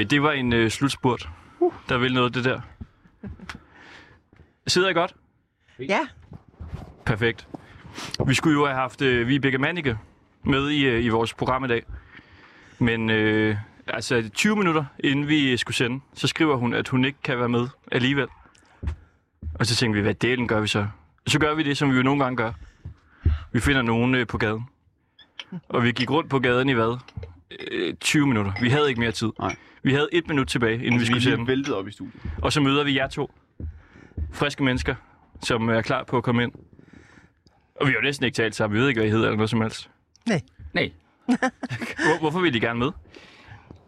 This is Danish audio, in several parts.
Okay, det var en øh, slutspurt. Der vil noget, det der. Sidder I godt? Ja, Perfekt. Vi skulle jo have haft øh, Vibeke Mannicke med i, øh, i vores program i dag. Men øh, altså 20 minutter inden vi skulle sende, så skriver hun, at hun ikke kan være med alligevel. Og så tænkte vi, hvad delen gør vi så? Så gør vi det, som vi jo nogle gange gør. Vi finder nogen øh, på gaden. Og vi gik rundt på gaden i hvad? Øh, 20 minutter. Vi havde ikke mere tid. Nej. Vi havde et minut tilbage, inden vi Vi skulle lige sende. væltet op i studiet. Og så møder vi jer to. Friske mennesker, som er klar på at komme ind. Og vi har jo næsten ikke talt sammen. Vi ved ikke, hvad I hedder eller noget som helst. nej. Nej. Hvor, hvorfor vil I gerne med?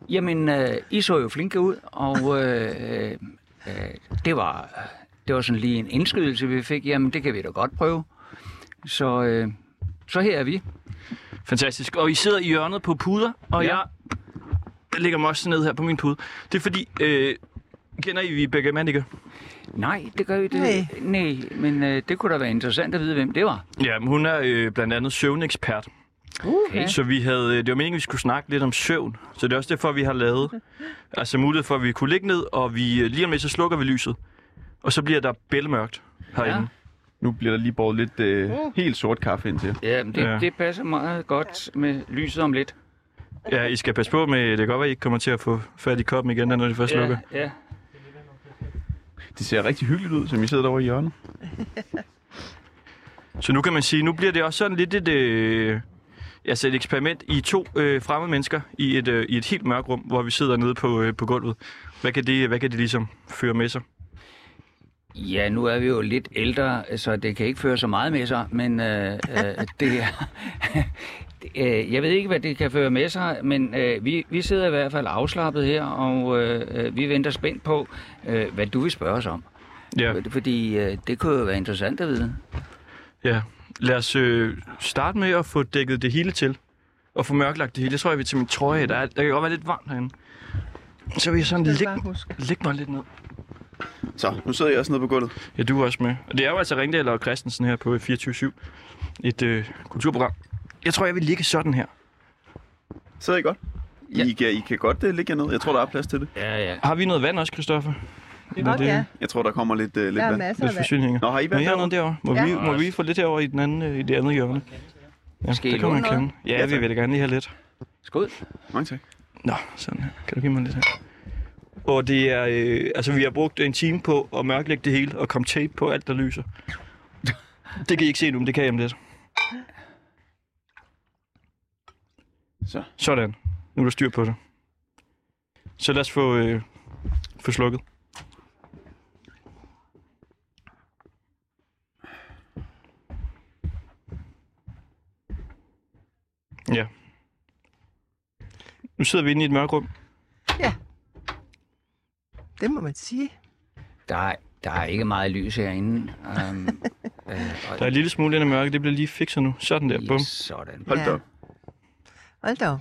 Jamen, øh, I så jo flinke ud, og øh, øh, det, var, det var sådan lige en indskydelse, vi fik. Jamen, det kan vi da godt prøve. Så, øh, så her er vi. Fantastisk. Og I sidder i hjørnet på puder, og Ja. jeg lægger mig også ned her på min pude. Det er fordi, øh, kender I Vibeke Mannicke? Nej, det gør vi det. Nej. Nej, men øh, det kunne da være interessant at vide, hvem det var. Ja, men hun er øh, blandt andet søvnekspert. Okay. Så vi havde, øh, det var meningen, at vi skulle snakke lidt om søvn. Så det er også derfor, vi har lavet altså mulighed for, at vi kunne ligge ned, og vi, øh, lige om lidt, så slukker vi lyset. Og så bliver der bælmørkt herinde. Ja. Nu bliver der lige båret lidt øh, helt sort kaffe ind til. Ja, men det, ja. det passer meget godt med lyset om lidt. Ja, I skal passe på med, det kan godt være, I ikke kommer til at få fat i koppen igen, når det først lukker. Ja, ja. Det ser rigtig hyggeligt ud, som I sidder derovre i hjørnet. Så nu kan man sige, nu bliver det også sådan lidt et, øh, altså et eksperiment i to øh, fremmede mennesker i et, øh, i et helt mørkt rum, hvor vi sidder nede på, øh, på gulvet. Hvad kan, det, hvad kan det ligesom føre med sig? Ja, nu er vi jo lidt ældre, så det kan ikke føre så meget med sig, men øh, øh, det er... øh, jeg ved ikke, hvad det kan føre med sig, men øh, vi, vi sidder i hvert fald afslappet her, og øh, øh, vi venter spændt på, øh, hvad du vil spørge os om. Ja, Fordi øh, det kunne jo være interessant at vide. ja. Lad os øh, starte med at få dækket det hele til. Og få mørklagt det hele. Jeg tror, jeg vil til min trøje. Der, er, der kan godt være lidt varmt herinde. Så vil jeg sådan lægge, lægge mig lidt ned. Så, nu sidder jeg også nede på gulvet. Ja, du er også med. Og det er jo altså Ringdal og Christensen her på 24-7. Et øh, kulturprogram. Jeg tror, jeg vil ligge sådan her. Sidder I godt? Ja. I, kan, I kan godt uh, ligge hernede. Jeg tror, der er plads til det. Ja, ja. Har vi noget vand også, Christoffer? Godt, ja. Jeg tror, der kommer lidt, uh, lidt Der er vand. masser Lidt af vand. forsyninger. Nå, har I vand har derovre? noget derovre. Må, Ja. vi, må vi få lidt herovre i, den anden, øh, i det andet hjørne? Ja, Skal det kan man låne kende. Ja, Ja, vi vil da gerne lige have lidt. Skål. Mange tak. Nå, sådan her. Kan du give mig lidt her? Og det er, øh, altså vi har brugt en time på at mørklægge det hele og komme tape på alt, der lyser. Det kan I ikke se nu, men det kan jeg om lidt. Så. Sådan. Nu er der styr på det. Så lad os få, øh, få slukket. Ja. Nu sidder vi inde i et mørkt rum. Det må man sige. Der er, der er ikke meget lys herinde. Um, øh, og, Der er en lille smule ind i mørke. Det bliver lige fikset nu. Sådan der. Bum. Sådan. Hold da Ja. op. Hold da op.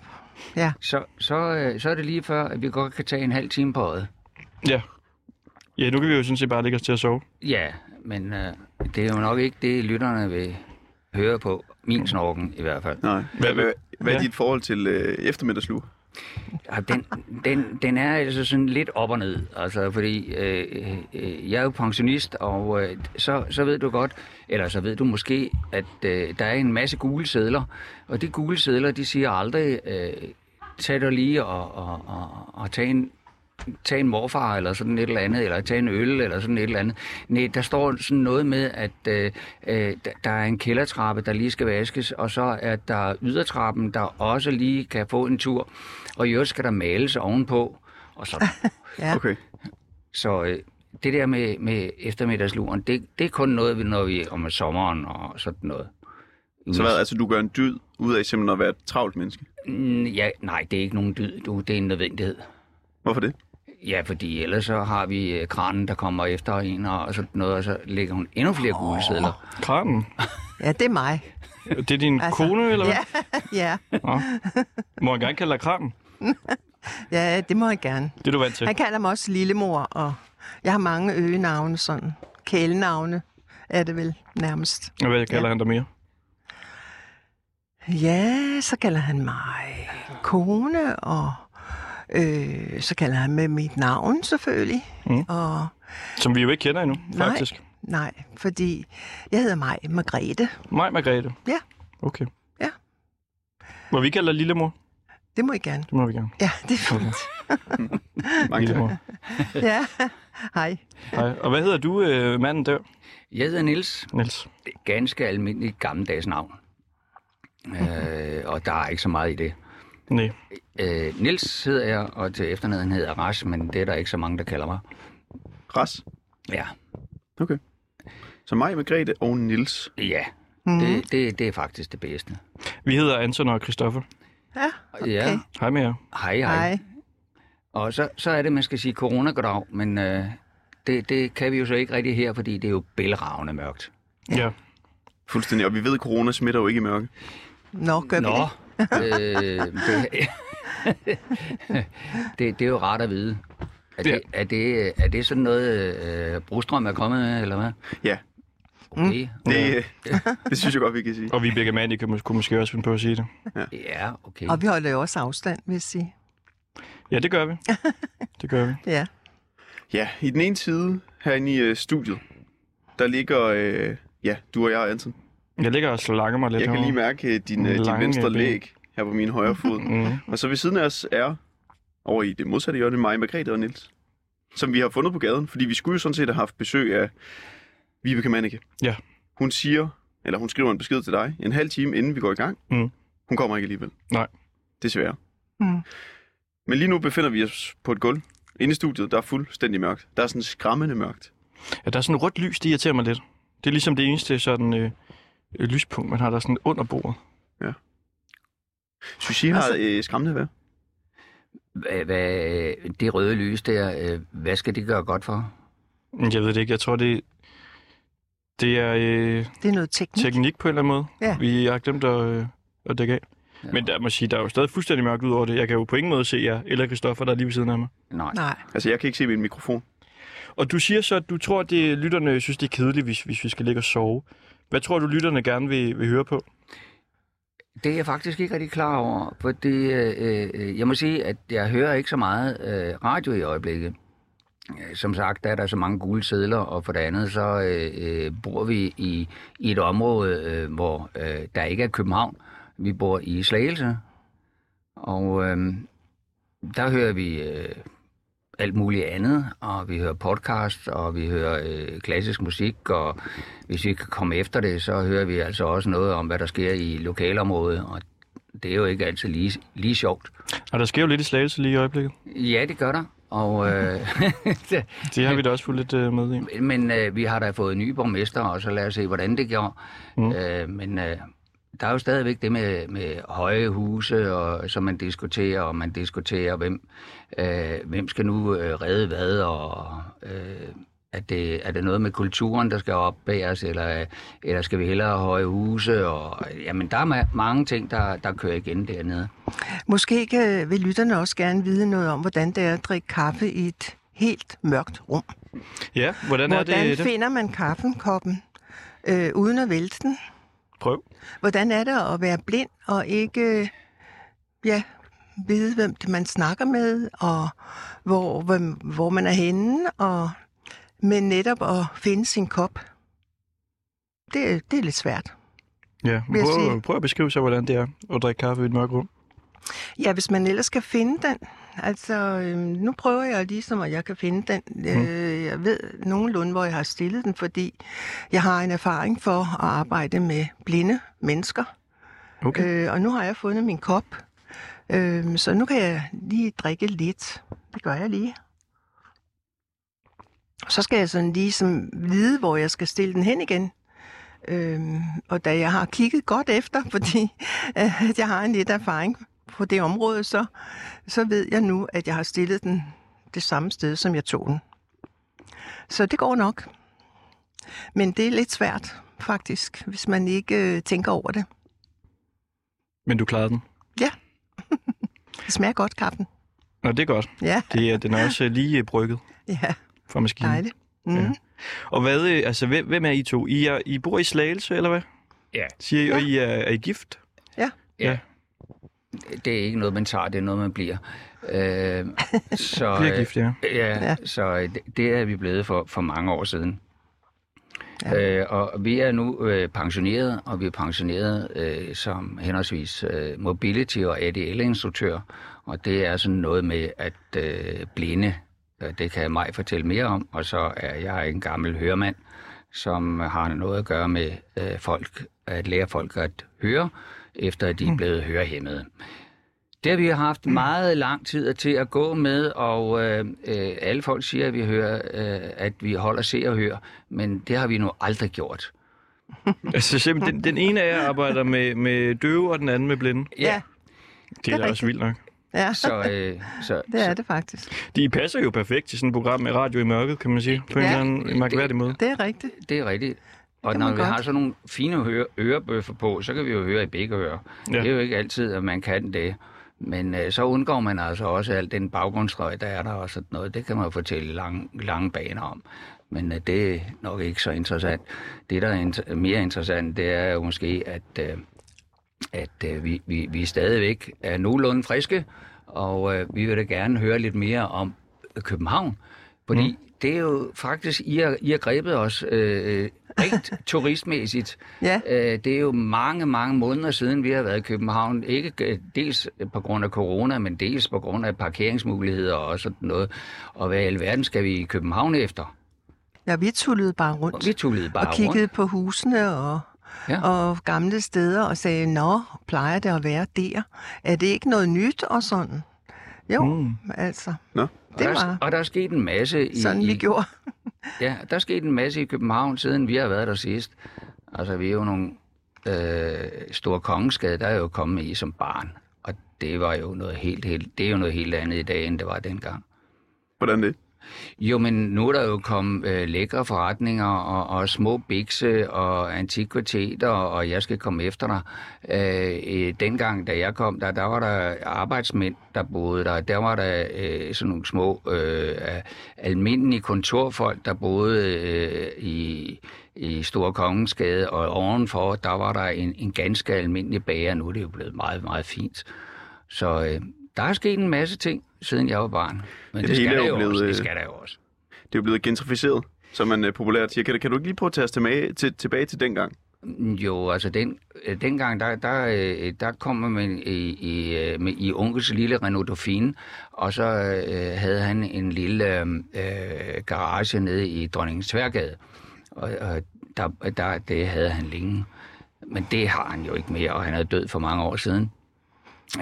Ja. Så, så, øh, så er det lige før, at vi godt kan tage en halv time på øjet. Ja. Ja, nu kan vi jo sådan set bare lægge os til at sove. Ja, men øh, det er jo nok ikke det, lytterne vil høre på. Min snorken i hvert fald. Nej. Hvad, hvad, hvad er Ja. dit forhold til øh, eftermiddagslur? Den, den, den er altså sådan lidt op og ned, altså fordi øh, øh, øh, jeg er jo pensionist, og øh, så, så ved du godt, eller så ved du måske, at øh, der er en masse gule sædler, og de gule sædler, de siger aldrig, øh, tag dig lige og, og, og, og tag en tage en morfar eller sådan et eller andet, eller tage en øl eller sådan et eller andet. Nej, der står sådan noget med, at øh, øh, der- er en kældertrappe, der lige skal vaskes, og så er der ydertrappen, der også lige kan få en tur, og i øvrigt skal der males ovenpå, og så, Ja. Okay. så øh, det der med, med eftermiddagsluren, det, det er kun noget, vi- når vi om sommeren og sådan noget. Så hvad, altså du gør en dyd ud af simpelthen at være et travlt menneske? Ja, nej, det er ikke nogen dyd, du, det er en nødvendighed. Hvorfor det? Ja, fordi ellers så har vi øh, kranen, der kommer efter en og sådan noget, og så lægger hun endnu flere gule sædler. Kranen. Ja, det er mig. Det er din Altså, kone, eller hvad? Ja, ja. Nå. Må han gerne kalde dig kranen? ja, det må jeg gerne. Det er du vant til. Han kalder mig også lillemor, og jeg har mange øgenavne, sådan kælenavne er det vel nærmest. Og hvad kalder Ja. han dig mere? Ja, så kalder han mig kone, og Øh, så kalder han med mit navn selvfølgelig. Mm. Og Som vi jo ikke kender endnu, Nej. faktisk. nej, fordi jeg hedder Maj Margrethe. Mig, Margrethe. Ja. Okay. Ja. Må vi kalde dig Lillemor? Det må I gerne. Det må vi gerne. Ja, det er fint. Mange tak. Lillemor. Ja, hej. Hej. Og hvad hedder du, øh, manden der, Jeg hedder Nils. Niels? Ganske almindeligt gammeldags navn. Øh, og der er ikke så meget i det. Nej. Øh, Nils hedder jeg, og til efternavn hedder jeg Rasch, men det er der ikke så mange, der kalder mig. Ras. Ja, Okay. Så mig, Margrethe og Nils. ja. Mm. Det, det, det er faktisk det bedste. Vi hedder Anton og Christoffer. Ja, okay. Ja, Hej med jer. hej hej. Hej. Og så, så er det, man skal sige coronagrad, men øh, det, det kan vi jo så ikke rigtig her, fordi det er jo bælragende mørkt. Ja. Fuldstændig. Og vi ved, at corona smitter jo ikke i mørke. Nå, gør vi Nå, det? Øh, det, det, det er jo rart at vide. Er det, er det, er det sådan noget, øh, Brostrøm er kommet med, eller hvad? Ja, Okay. det, øh, det synes jeg godt, vi kan sige. Og vi begge mand, I kan mås- kunne måske også finde på at sige det. Ja, okay. Og vi holder jo også afstand, vil jeg sige. Ja, det gør vi. Det gør vi. Ja. Ja, i den ene side herinde i øh, studiet, der ligger, øh, ja, du og jeg, Anton. Jeg ligger og slanger mig lidt Jeg kan lige mærke øh, din, øh, din venstre ben. læg her på min højre fod. Mm. Og så ved siden af os er, over i det modsatte hjørne, mig, Margrethe og Nils. Som vi har fundet på gaden, fordi vi skulle jo sådan set have haft besøg af Vibeke Manneke. Ja. Hun siger, eller hun skriver en besked til dig, en halv time inden vi går i gang. Mm. Hun kommer ikke alligevel. Nej. Desværre. Mm. Men lige nu befinder vi os på et gulv. Inde i studiet, der er fuldstændig mørkt. Der er sådan skræmmende mørkt. Ja, der er sådan rødt lys, det irriterer mig lidt. Det er ligesom det eneste sådan, øh, lyspunkt, man har der sådan under bordet. Synes I har Altså- øh, skræmmende vejr? Hvad, hvad, det røde lys der, øh, hvad skal det gøre godt for? Jeg ved det ikke. Jeg tror, det, det er øh, Det er noget teknik. teknik på en eller anden måde. Ja. Vi har glemt at, øh, at dække af. Ja. Men der må sige, der er jo stadig fuldstændig mørkt ud over det. Jeg kan jo på ingen måde se jer, eller Christoffer, der er lige ved siden af mig. Nej. Nej. Altså, jeg kan ikke se min mikrofon. Og du siger så, at du tror, at det, lytterne synes, det er kedeligt, hvis, hvis vi skal ligge og sove. Hvad tror du, lytterne gerne vil, vil høre på? Det er jeg faktisk ikke rigtig klar over, for det, øh, øh jeg må sige, at jeg hører ikke så meget øh, radio i øjeblikket. Øh, som sagt, der er der så mange gule sædler, og for det andet, så øh, øh, bor vi i, i et område, øh, hvor øh, der ikke er København. Vi bor i Slagelse, og øh, der hører vi øh, alt muligt andet, og vi hører podcast, og vi hører øh, klassisk musik, og hvis vi kan komme efter det, så hører vi altså også noget om, hvad der sker i lokalområdet, og det er jo ikke altid lige, lige sjovt. Og der sker jo lidt i slagelse lige i øjeblikket. Ja, det gør der, og, øh, Det har vi da også fulgt lidt øh, med i. men øh, vi har da fået nye borgmester, og så lad os se, hvordan det går. Mm. Øh, men øh, der er jo stadigvæk det med, med høje huse, og, som man diskuterer, og man diskuterer, hvem, øh, hvem skal nu øh, redde hvad, og øh, er, det, er det noget med kulturen, der skal opbæres, eller, eller skal vi hellere have høje huse? Og, jamen, der er ma- mange ting, der, der kører igen dernede. Måske kan, vil lytterne også gerne vide noget om, hvordan det er at drikke kaffe i et helt mørkt rum. Ja, hvordan er Hvordan det? det? finder man kaffenkoppen øh, uden at vælte den? Prøv. Hvordan er det at være blind og ikke ja, vide, hvem det man snakker med, og hvor, hvor, hvor man er henne, og men netop at finde sin kop. Det, det er lidt svært. Ja, prøv, prøv at beskrive så, hvordan det er at drikke kaffe i et mørkt rum. Ja, hvis man ellers skal finde den. Altså, øhm, nu prøver jeg ligesom, at jeg kan finde den. Mm. Øh, jeg ved nogenlunde, hvor jeg har stillet den, fordi jeg har en erfaring for at arbejde med blinde mennesker. Okay. Øh, og nu har jeg fundet min kop, øh, så nu kan jeg lige drikke lidt. Det gør jeg lige. Så skal jeg sådan ligesom vide, hvor jeg skal stille den hen igen. Øhm, og da jeg har kigget godt efter, fordi øh, jeg har en lidt erfaring på det område, så, så ved jeg nu, at jeg har stillet den det samme sted, som jeg tog den. Så det går nok. Men det er lidt svært, faktisk, hvis man ikke øh, tænker over det. Men du klarede den. Det smager godt, kaffen. Nå, det er godt. Ja, Det er, den er også øh, lige øh, brygget ja, fra maskinen. dejligt. Mm. Ja. Og hvad, øh, altså, hvem, hvem er I to? I, er, I bor i Slagelse, eller hvad? Ja. Siger I, Ja. og I er, er I gift? Ja. ja. Det er ikke noget, man tager, det er noget, man bliver. Øh, så, Bliver gift, ja. Ja, Ja. ja. så øh, det, det er vi blevet for, for mange år siden. Ja. Ja. Øh, og vi er nu øh, pensioneret, og vi er pensioneret øh, som henholdsvis øh, mobility- og ADL-instruktør. Og det er sådan noget med at øh, blinde, øh, det kan mig fortælle mere om. Og så er jeg en gammel høremand, som har noget at gøre med øh, folk, at lære folk at høre, efter at de er blevet hørehæmmede. Det har vi haft meget lang tid til at gå med, og øh, øh, alle folk siger, at vi, hører, øh, at vi holder se og hør, men det har vi nu aldrig gjort. Altså simpelthen, den, den ene af jer arbejder med, med døve, og den anden med blinde. Ja, Det er, er da også vildt nok. ja. Så, øh, så, det er det faktisk. De passer jo perfekt til sådan et program med radio i mørket, kan man sige. På en Ja. eller anden mærkværdig måde. Det er rigtigt. det er rigtigt. Og når vi godt. har sådan nogle fine øre, ørebøffer på, så kan vi jo høre i begge ører. Ja. Det er jo ikke altid, at man kan det. Men øh, så undgår man altså også al den baggrundsrøg, der er der og sådan noget. Det kan man jo fortælle lang, lange baner om. Men øh, det er nok ikke så interessant. Det, der er inter- mere interessant, det er jo måske, at, øh, at øh, vi, vi, vi stadigvæk er nogenlunde friske, og øh, vi vil da gerne høre lidt mere om København. Fordi mm. det er jo faktisk, I har, I har grebet os øh, rigt turistmæssigt. Ja. Øh, det er jo mange, mange måneder siden, vi har været i København. Ikke øh, dels på grund af corona, men dels på grund af parkeringsmuligheder og sådan noget. Og hvad i alverden skal vi i København efter? Ja, vi tullede bare rundt. Og vi tullede bare og kiggede rundt. på husene og, Ja. og gamle steder og sagde, nå, plejer det at være der? Er det ikke noget nyt og sådan? Jo, mm. altså, Nå. Og det der, var og der er sket en masse i, sådan, vi i, gjorde. Ja, der er sket en masse i København, siden vi har været der sidst. Altså, vi er jo nogle øh, store kongeskade, der er jo kommet i som barn. Og det var jo noget helt, helt, det er jo noget helt andet i dag, end det var dengang. Hvordan det? Jo, men nu er der jo kommet øh, lækre forretninger og, og små bikse og antikviteter, og jeg skal komme efter dig. Øh, øh, dengang, da jeg kom, der, der var der arbejdsmænd, der boede der. Der var der øh, sådan nogle små øh, almindelige kontorfolk, der boede øh, i, i Store Kongensgade, og ovenfor, der var der en, en ganske almindelig bager. Nu er det jo blevet meget, meget fint. Så øh, der er sket en masse ting, siden jeg var barn. Men Det det, skal er der jo blevet, også. øh, Det skal der jo også. Det er jo blevet gentrificeret, som man uh, populært siger. Kan, kan du ikke lige prøve at tage os tilbage til, tilbage til dengang? Jo, altså den, øh, dengang, der, der, øh, der kom man i, i, øh, med, i onkels lille Renault Dauphine, og så øh, havde han en lille øh, garage nede i Dronningens Tværgade. Og, og der, der, det havde han længe. Men det har han jo ikke mere, og han er død for mange år siden.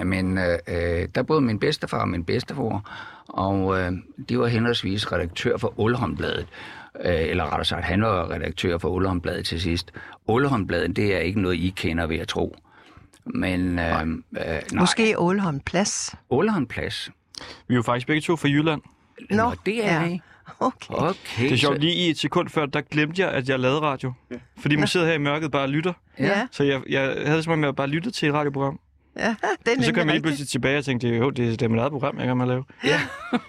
Men øh, øh, der boede min bedstefar og min bedstefor, og øh, de var henholdsvis redaktør for Ålholmbladet. Øh, eller rettere sagt, han var redaktør for Ålholmbladet til sidst. Ålholmbladet, det er ikke noget, I kender ved at tro. Men øh, øh, nej, Måske Ålholm Plads. Ålholm Plads. Vi er jo faktisk begge to fra Jylland. Nå, Nå, det er ja. I. Okay. Okay. Det er sjovt, så- lige i et sekund før, der glemte jeg, at jeg lavede radio. Fordi man sidder her i mørket bare og lytter. Ja, Så jeg, jeg havde som om, jeg bare lyttede til et radioprogram. Ja, det er så kom jeg lige pludselig tilbage og tænkte, jo, det, det er mit eget program, jeg kan med at lave. Ja.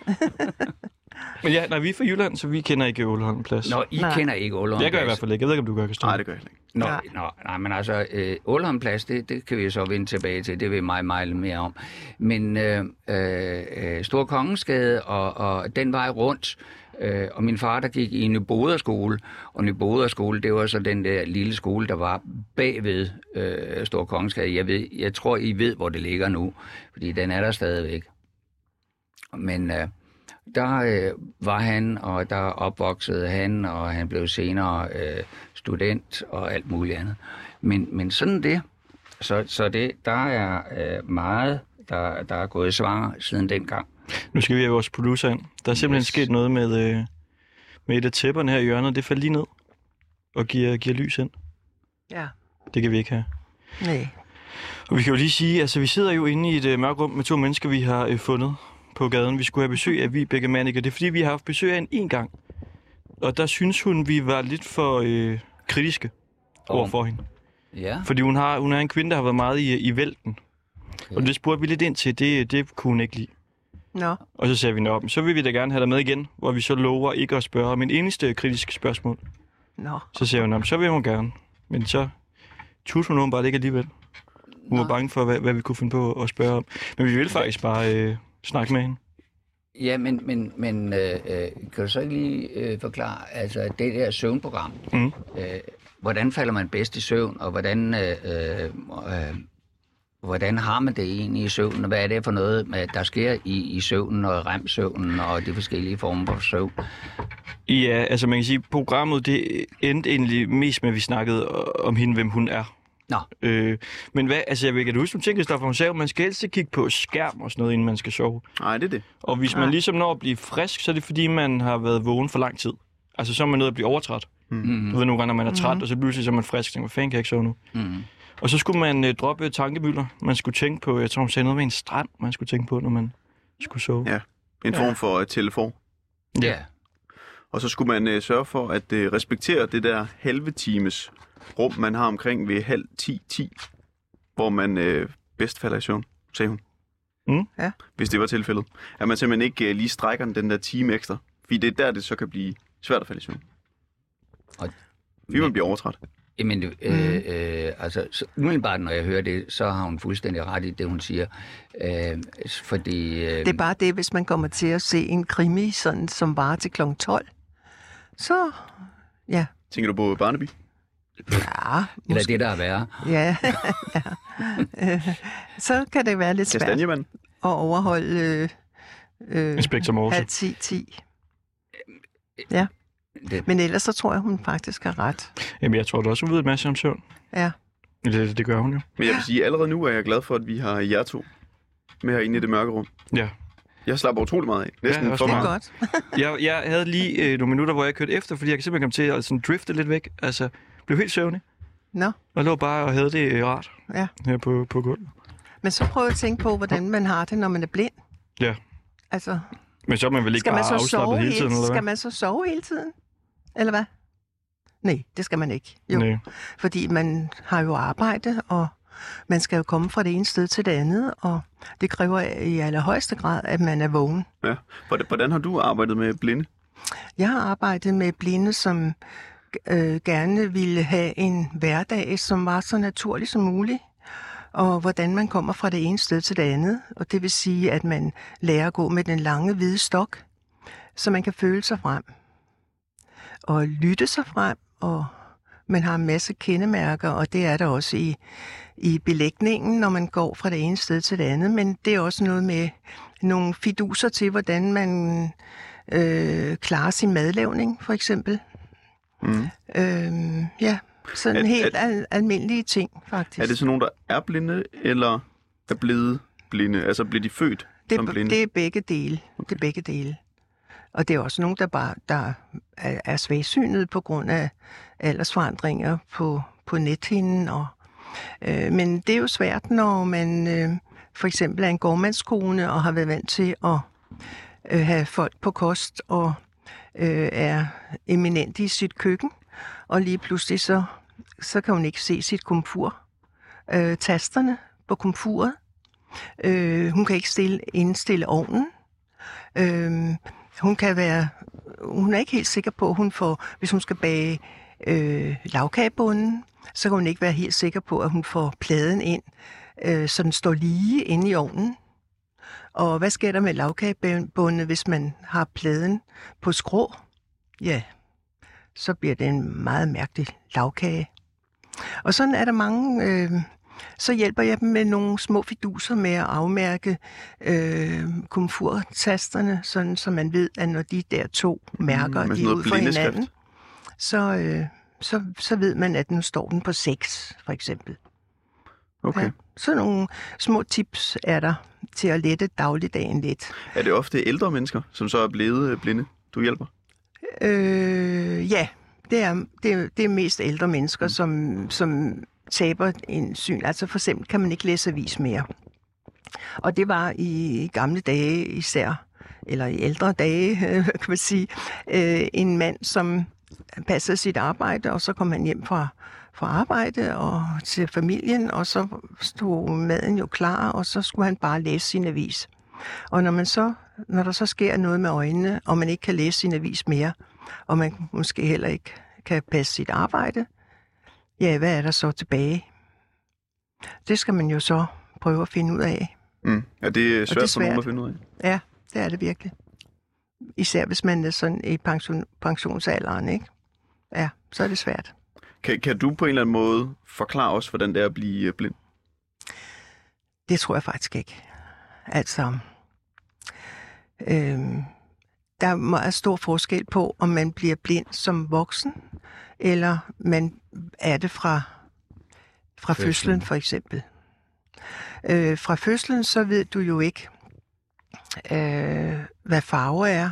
Men ja, nej, vi er fra Jylland, så vi kender ikke Åleholm Plads. Nå, I Nej. kender ikke Ålholm jeg gør i Plads. hvert fald ikke. Jeg ved ikke, om du gør, Christian. Nej, det gør jeg ikke. Nå, Nej. nej. Nå, nej, men altså, øh, Ålholm Plads, det, det kan vi så vende tilbage til. Det vil mig meget mere om. Men øh, øh, Stor Kongensgade og, og den vej rundt, øh, Øh, og min far, der gik i Nyboderskole, og Nyboderskole, det var så den der lille skole, der var bagved øh, Stor Kongensgade. Jeg, ved, jeg tror, I ved, hvor det ligger nu, fordi den er der stadigvæk. Men øh, der øh, var han, og der opvoksede han, og han blev senere øh, student og alt muligt andet. Men, men sådan det. Så, så det, der er øh, meget, der, der er gået i svar siden dengang. Nu skal vi have vores producer ind. Der er simpelthen Yes. sket noget med, øh, med et af tæpperne her i hjørnet. Det faldt lige ned og giver, giver lys ind. Ja, Det kan vi ikke have. nej. Og vi kan jo lige sige, altså vi sidder jo inde i et øh, mørkt rum med to mennesker, vi har øh, fundet på gaden. Vi skulle have besøg af Vibeke Mannicke. Det er fordi, vi har haft besøg af hende en gang. Og der synes hun, vi var lidt for øh, kritiske over for hende. Ja, Fordi hun, har, hun er en kvinde, der har været meget i, i vælten. Og det spurgte vi lidt ind til. Det, det kunne hun ikke lide. Nå, Og så sagde vi, Nå, men så vil vi da gerne have dig med igen, hvor vi så lover ikke at spørge om en eneste kritisk spørgsmål. nå. Så siger hun, "Nå, men så vil hun gerne. Men så turde hun åbenbart ikke alligevel. Hun var Nå. bange for, hvad, hvad vi kunne finde på at spørge om. Men vi vil faktisk bare øh, snakke med hende. Ja, men, men, men øh, øh, kan du så ikke lige øh, forklare, altså det der søvnprogram, Mm. øh, hvordan falder man bedst i søvn, og hvordan, øh, øh, øh, hvordan har man det egentlig i søvnen, og hvad er det for noget, med, der sker i, i søvnen og remsøvnen og de forskellige former for søvn? Ja, altså man kan sige, programmet det endte egentlig mest med, at vi snakkede om hende, hvem hun er. Nå. Øh, men hvad, altså jeg vil ikke huske nogle ting, Christoffer, hun sagde, at man skal helst ikke kigge på skærm og sådan noget, inden man skal sove. Nej, det er det. Og hvis man Nej. ligesom når at blive frisk, så er det fordi, man har været vågen for lang tid. Altså så er man nødt at blive overtræt. Mm. Du ved nogle gange, når man er træt, Mhm. og så pludselig så er man frisk, og tænker, hvad fanden kan jeg ikke sove nu? Mm. Og så skulle man øh, droppe tankemøller. Man skulle tænke på, jeg tror, hun sagde noget med en strand, man skulle tænke på, når man skulle sove. Ja. En Ja. form for uh, telefon. Ja. Og så skulle man uh, sørge for at uh, respektere det der halve times rum, man har omkring ved halv 10-10, hvor man uh, bedst falder i søvn, sagde hun. Mm. Ja. Hvis det var tilfældet. At man simpelthen ikke uh, lige strækker den, den der time ekstra. Fordi det er der, det så kan blive svært at falde i søvn. Og- Fordi man bliver overtræt. Jamen, øh, øh, altså, så, umiddelbart når jeg hører det, så har hun fuldstændig ret i det, hun siger. Øh, fordi... Øh, Det er bare det, hvis man kommer til at se en krimi, sådan, som varer til kl. 12. Så, ja, Tænker du på Barnaby? ja, eller det, der er værre. ja, ja. Øh, så kan det være lidt svært at overholde øh, øh, Inspektor Morse. halv 10, 10. Det, Men ellers så tror jeg, hun faktisk har ret. Jamen, jeg tror da også, hun ved en masse om søvn. Ja. Det, det gør hun jo. Men jeg vil sige, allerede nu er jeg glad for, at vi har jer to med herinde i det mørke rum. Ja. Jeg slapper utrolig meget af. Næsten Ja, for Det er meget. godt. Jeg, jeg havde lige øh, nogle minutter, hvor jeg kørte efter, fordi jeg kan simpelthen komme til at sådan drifte lidt væk. Altså, blev helt søvnig. Nå, Og lå bare og havde det øh, rart ja. her på, på gulvet. Men så prøv at tænke på, hvordan man har det, når man er blind. Ja. Altså, Men så er man vel ikke skal man bare afslappet hele tiden, eller Skal hvad? man så sove hele tiden? Eller hvad? Nej, det skal man ikke. Jo, Nej. fordi man har jo arbejde, og man skal jo komme fra det ene sted til det andet, og det kræver i allerhøjeste grad, at man er vågen. Ja. Hvordan- har du arbejdet med blinde? Jeg har arbejdet med blinde, som øh, gerne ville have en hverdag, som var så naturlig som muligt, og hvordan man kommer fra det ene sted til det andet. Og det vil sige, at man lærer at gå med den lange hvide stok, så man kan føle sig frem og lytte sig frem, og man har en masse kendemærker, og det er der også i, i belægningen, når man går fra det ene sted til det andet. Men det er også noget med nogle fiduser til, hvordan man øh, klare sin madlavning, for eksempel. Mm. Øhm, ja, sådan Er- helt er- al- almindelige ting, faktisk. Er det så nogen, der er blinde, eller er blevet blinde? Altså bliver de født det, som blinde? det er begge dele. Det er begge dele. Og det er også nogen, der bare der er, er svagsynet på grund af aldersforandringer på, på nethinden. Og, øh, men det er jo svært, når man øh, for eksempel er en gårdmandskone og har været vant til at øh, have folk på kost og øh, er eminent i sit køkken. Og lige pludselig så, så kan hun ikke se sit komfur. Øh, tasterne på komfuret. Øh, hun kan ikke stille, indstille ovnen. Øh, hun kan være, hun er ikke helt sikker på, at hun får, hvis hun skal bage øh, lavkagebunden, så kan hun ikke være helt sikker på, at hun får pladen ind, øh, så den står lige inde i ovnen. Og hvad sker der med lavkagebundet, hvis man har pladen på skrå? Ja, så bliver det en meget mærkelig lavkage. Og sådan er der mange... Øh, så hjælper jeg dem med nogle små fiduser med at afmærke øh, komfurtasterne, sådan så man ved, at når de der to mærker, med de sådan er ud blindeskrift. hinanden, så, øh, så, så ved man, at nu står den på 6, for eksempel. Okay. Ja. Så nogle små tips er der til at lette dagligdagen lidt. Er det ofte ældre mennesker, som så er blevet øh, blinde, du hjælper? Øh, ja, det er, det, er, det er mest ældre mennesker, som, som taber en syn. Altså for eksempel kan man ikke læse avis mere. Og det var i gamle dage især, eller i ældre dage, kan man sige, øh, en mand, som passede sit arbejde, og så kom han hjem fra, fra arbejde og til familien, og så stod maden jo klar, og så skulle han bare læse sin avis. Og når, man så, når der så sker noget med øjnene, og man ikke kan læse sin avis mere, og man måske heller ikke kan passe sit arbejde, ja, hvad er der så tilbage? Det skal man jo så prøve at finde ud af. Mm. Ja, det er svært, det er for nogen svært. at finde ud af. Ja, det er det virkelig. Især hvis man er sådan i pension, pensionsalderen, ikke? Ja, så er det svært. Kan, kan du på en eller anden måde forklare os, hvordan det er at blive øh, blind? Det tror jeg faktisk ikke. Altså, øhm, der er meget stor forskel på, om man bliver blind som voksen, eller man er det fra, fra Fødslen. fødslen for eksempel. Øh, fra fødslen, så ved du jo ikke, øh, hvad farve er.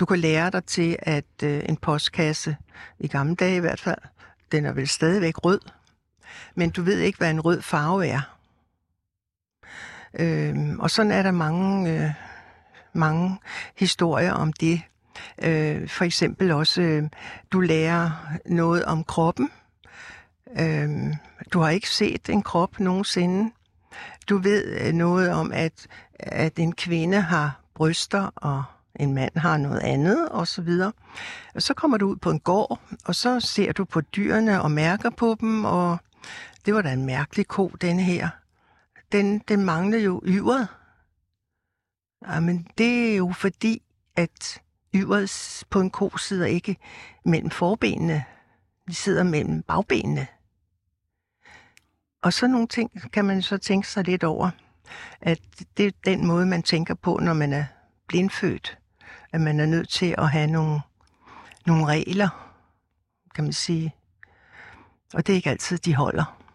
Du kan lære dig til, at øh, en postkasse, i gamle dage i hvert fald, den er vel stadigvæk rød, men du ved ikke, hvad en rød farve er. Øhm, og sådan er der mange, øh, mange historier om det. Øh, for eksempel også, øh, du lærer noget om kroppen. Øh, du har ikke set en krop nogensinde. Du ved øh, noget om, at, at en kvinde har bryster, og en mand har noget andet, og så videre. Og så kommer du ud på en gård, og så ser du på dyrene og mærker på dem, og det var da en mærkelig ko, denne her den, den mangler jo yveret. Jamen, det er jo fordi, at yveret på en ko sidder ikke mellem forbenene. De sidder mellem bagbenene. Og så nogle ting kan man så tænke sig lidt over, at det er den måde, man tænker på, når man er blindfødt. At man er nødt til at have nogle, nogle regler, kan man sige. Og det er ikke altid, de holder.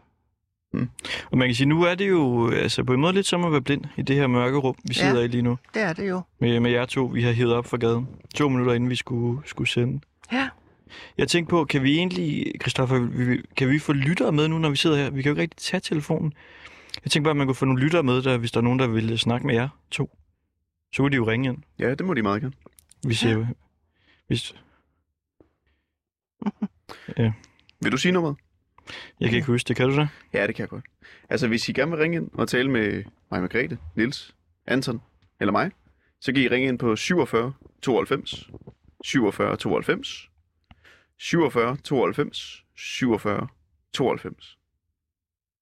Og man kan sige, nu er det jo altså, på en måde lidt som at være blind i det her mørke rum, vi Ja. sidder i lige nu. Det er det jo. Med, med jer to, vi har hævet op for gaden. To minutter inden vi skulle, skulle sende. Ja. Jeg tænkte på, kan vi egentlig, Christoffer, kan vi få lyttere med nu, når vi sidder her? Vi kan jo ikke rigtig tage telefonen. Jeg tænkte bare, at man kunne få nogle lyttere med, der, hvis der er nogen, der vil snakke med jer to. Så kunne de jo ringe ind. Ja, det må de meget gerne. Hvis, ja. hvis, Vil du sige noget? Jeg kan ikke huske det, kan du så? Ja, det kan jeg godt. Altså, hvis I gerne vil ringe ind og tale med mig, Margrethe, Nils, Anton eller mig, så kan I ringe ind på 47 92 47 92 47 92 47 92.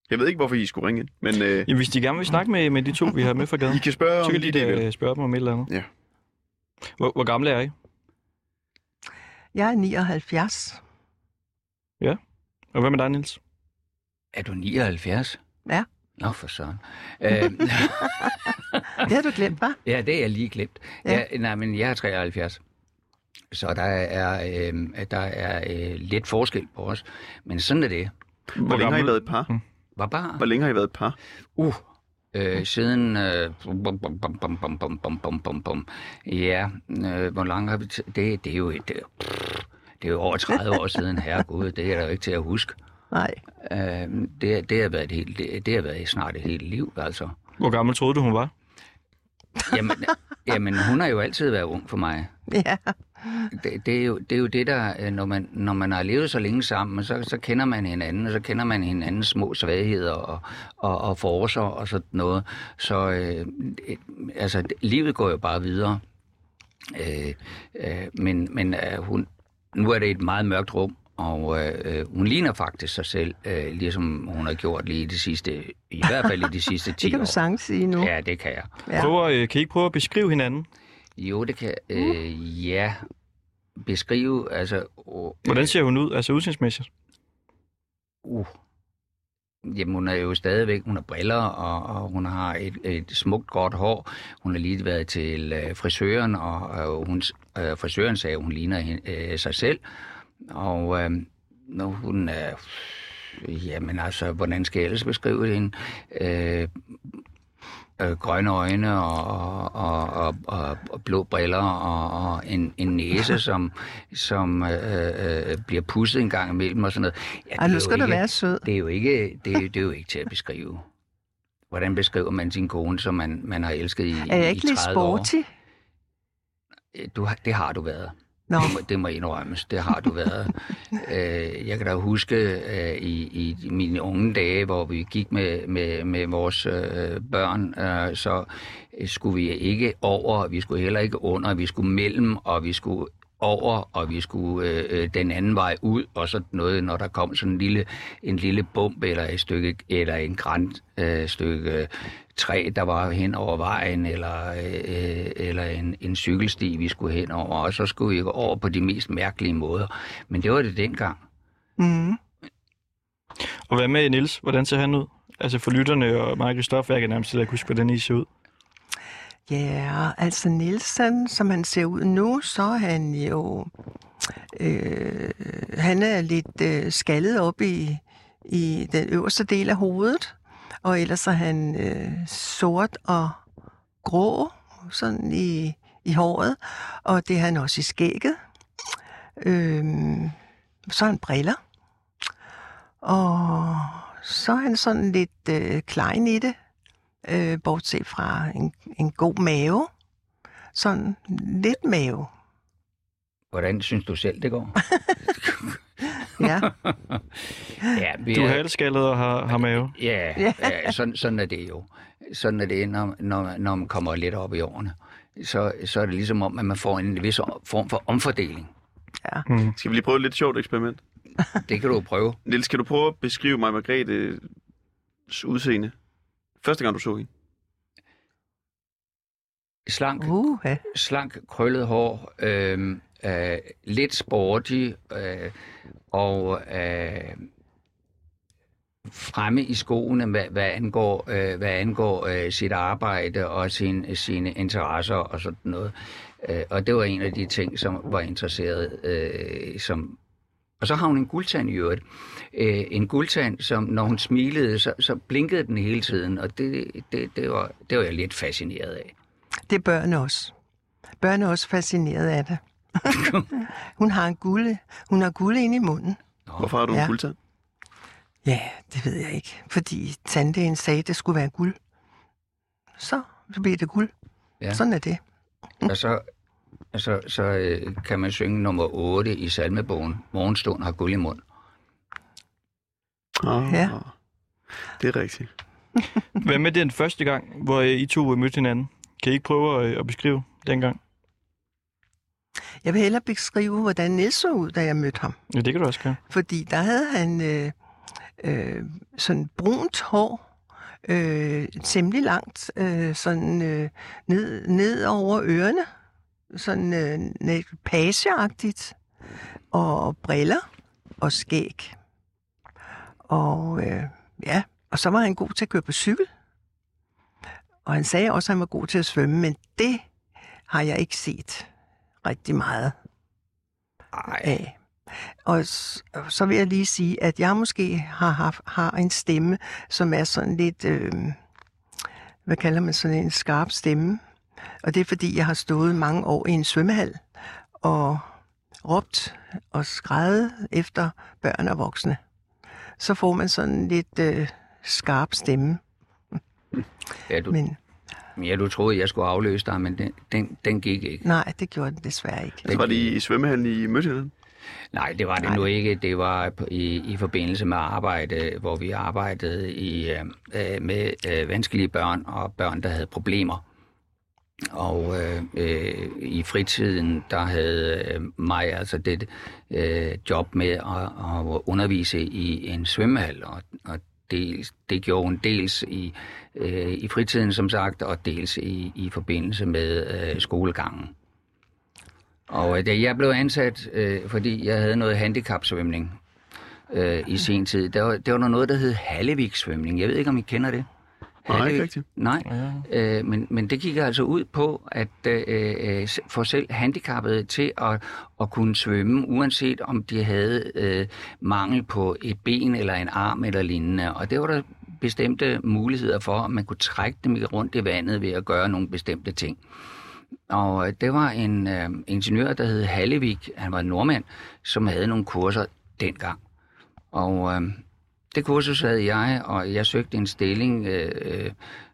Jeg ved ikke, hvorfor I skulle ringe ind, men øh, Ja, hvis de gerne vil snakke med, med de to, vi har med fra gaden, I kan spørge så kan lige de det, da spørge dem om et eller andet. Ja. Hvor, hvor gamle er I? Jeg er 79. Og hvad med dig, Niels? Er du 79? Ja. Nå, for søren. øh, Det har du glemt, hva'? ja, det er jeg lige glemt. Ja. Ja. nej, men jeg er 73. Så der er, øh, der er øh, lidt forskel på os. Men sådan er det. Hvor længe har I været et par? Var bare... Hvor længe har I været et par? Uh, øh, siden... Øh, bum, bum, bum, bum, bum, bum, bum, bum. Ja, øh, hvor langt har vi... T- det, det er jo et... Det, det er jo over 30 år siden, herregud. Det er der jo ikke til at huske. Nej. Øh, det, det, har været et helt, det, det har været snart et helt liv, altså. Hvor gammel troede du, hun var? Jamen, jamen, hun har jo altid været ung for mig. Ja. Det, det, er, jo, det er jo det, der, øh, når man, når man har levet så længe sammen, så, så kender man hinanden, og så kender man hinandens små svagheder og, og, og forser og sådan noget. Så øh, altså, livet går jo bare videre. Øh, øh, men men øh, hun, nu er det et meget mørkt rum, og øh, øh, hun ligner faktisk sig selv, øh, ligesom hun har gjort lige de sidste, i hvert fald i de sidste 10 Det kan år. du sagtens sige nu. Ja, det kan jeg. Ja. Prøver, øh, kan I ikke prøve at beskrive hinanden? Jo, det kan øh, ja beskrive, altså... Uh, Hvordan ser hun ud, altså udseendsmæssigt? Uh. Jamen, hun er jo stadigvæk, hun har briller, og, og hun har et, et smukt, godt hår. Hun har lige været til øh, frisøren, og, og hun, øh, frisøren sagde, at hun ligner hende, øh, sig selv. Og øh, når hun er... jamen altså, hvordan skal jeg ellers beskrive hende? Øh, øh, grønne øjne og, og, og, og, og blå briller og, og en, en næse, som, som øh, øh, bliver pusset en gang imellem og sådan noget. Ja, Ej, det er nu jo skal du ikke- være sød. Det er jo ikke, det, er- det er jo ikke til at beskrive. Hvordan beskriver man sin kone, som man, man har elsket i, Er jeg i ikke lidt 30 år? Sporty? Du, det har du været. Nå, Det må, det må indrømmes, det har du været. øh, jeg kan da huske øh, i, i mine unge dage, hvor vi gik med, med, med vores øh, børn, øh, så skulle vi ikke over, vi skulle heller ikke under, vi skulle mellem, og vi skulle over, og vi skulle øh, øh, den anden vej ud, og så noget, når der kom sådan en lille, en lille bump eller et stykke, eller en græn øh, stykke øh, træ, der var hen over vejen, eller, øh, eller en, en cykelsti, vi skulle hen over, og så skulle vi gå over på de mest mærkelige måder. Men det var det dengang. Mm. Og hvad med Nils? Hvordan ser han ud? Altså for lytterne og mig og Christoffer, jeg kan nærmest ikke huske, hvordan I ser ud. Ja, altså Nielsen, som han ser ud nu, så er han jo... Øh, han er lidt øh, skaldet op i, i den øverste del af hovedet, og ellers er han øh, sort og grå, sådan i, i håret, og det er han også i skægget. Øh, så har han briller, og så er han sådan lidt øh, klein i det, øh, bortset fra en, en god mave. Sådan lidt mave. Hvordan synes du selv, det går? Ja, ja, vi Du er halvskaldet og har, har mave. Ja, ja sådan, sådan er det jo. Sådan er det, når, når, når man kommer lidt op i årene. Så, så er det ligesom om, at man får en vis form for omfordeling. Mm. Skal vi lige prøve et lidt sjovt eksperiment? Det kan du jo prøve. Niels, kan du prøve at beskrive mig Margrethes udseende? Første gang, du så hende. Slank, uh, ja. slank krøllet hår, øh, øh, lidt sporty, øh, og øh, fremme i skoene, hvad, hvad angår, øh, hvad angår øh, sit arbejde og sin, sine interesser og sådan noget. Øh, og det var en af de ting, som var interesseret øh, som og så har hun en guldtand i øvrigt. Øh, en guldtand, som når hun smilede, så, så blinkede den hele tiden, og det, det, det, var, det var jeg lidt fascineret af. Det er børn også. Børn er også fascineret af det. hun har en guld, hun har guld inde i munden. Hvorfor har du en Ja. guldtand? Ja, det ved jeg ikke. Fordi tandlægen sagde, at det skulle være guld. Så, så bliver det guld. Ja. Sådan er det. Og så, så, så øh, kan man synge nummer 8 i salmebogen. Morgenstund har guld i mund. Ah, Ja. Det er rigtigt. Hvad med den første gang, hvor I to mødte hinanden? Kan I ikke prøve at, at beskrive dengang? Jeg vil hellere beskrive, hvordan Niels så ud, da jeg mødte ham. Ja, det kan du også gøre. Fordi der havde han øh, øh, sådan brunt hår, øh, temmelig langt, øh, sådan øh, ned, ned over ørerne, sådan øh, pageagtigt, og briller og skæg. Og øh, ja, og så var han god til at køre på cykel. Og han sagde også, at han var god til at svømme, men det har jeg ikke set rigtig meget Ej, af. Og så vil jeg lige sige, at jeg måske har, haft, har en stemme, som er sådan lidt, øh, hvad kalder man sådan en skarp stemme. Og det er fordi, jeg har stået mange år i en svømmehal og råbt og skrevet efter børn og voksne. Så får man sådan lidt øh, skarp stemme. ja, du, Men ja, du troede, jeg skulle afløse dig, men den, den, den gik ikke. nej, det gjorde den desværre ikke. Så var det i svømmehallen i mødte hinanden? Nej, det var det Nej. nu ikke. Det var i, i forbindelse med arbejde, hvor vi arbejdede i, øh, øh, med øh, vanskelige børn og børn, der havde problemer. Og øh, øh, i fritiden, der havde øh, mig altså det øh, job med at, at undervise i en svømmehal, og, og dels, det gjorde hun dels i, øh, i fritiden, som sagt, og dels i, i forbindelse med øh, skolegangen. Og øh, da jeg blev ansat, øh, fordi jeg havde noget handicapsvømning øh, i sin tid, der var, det var noget, der hed Hallevik-svømning. Jeg ved ikke, om I kender det? Nej, ikke rigtigt. Nej, øh, men, men det gik altså ud på at øh, øh, få selv handicappede til at, at kunne svømme, uanset om de havde øh, mangel på et ben eller en arm eller lignende. Og det var der bestemte muligheder for, at man kunne trække dem rundt i vandet ved at gøre nogle bestemte ting. Og øh, det var en øh, ingeniør, der hed Hallevik, han var en nordmand, som havde nogle kurser dengang. Og øh, det kursus havde jeg, og jeg søgte en stilling øh,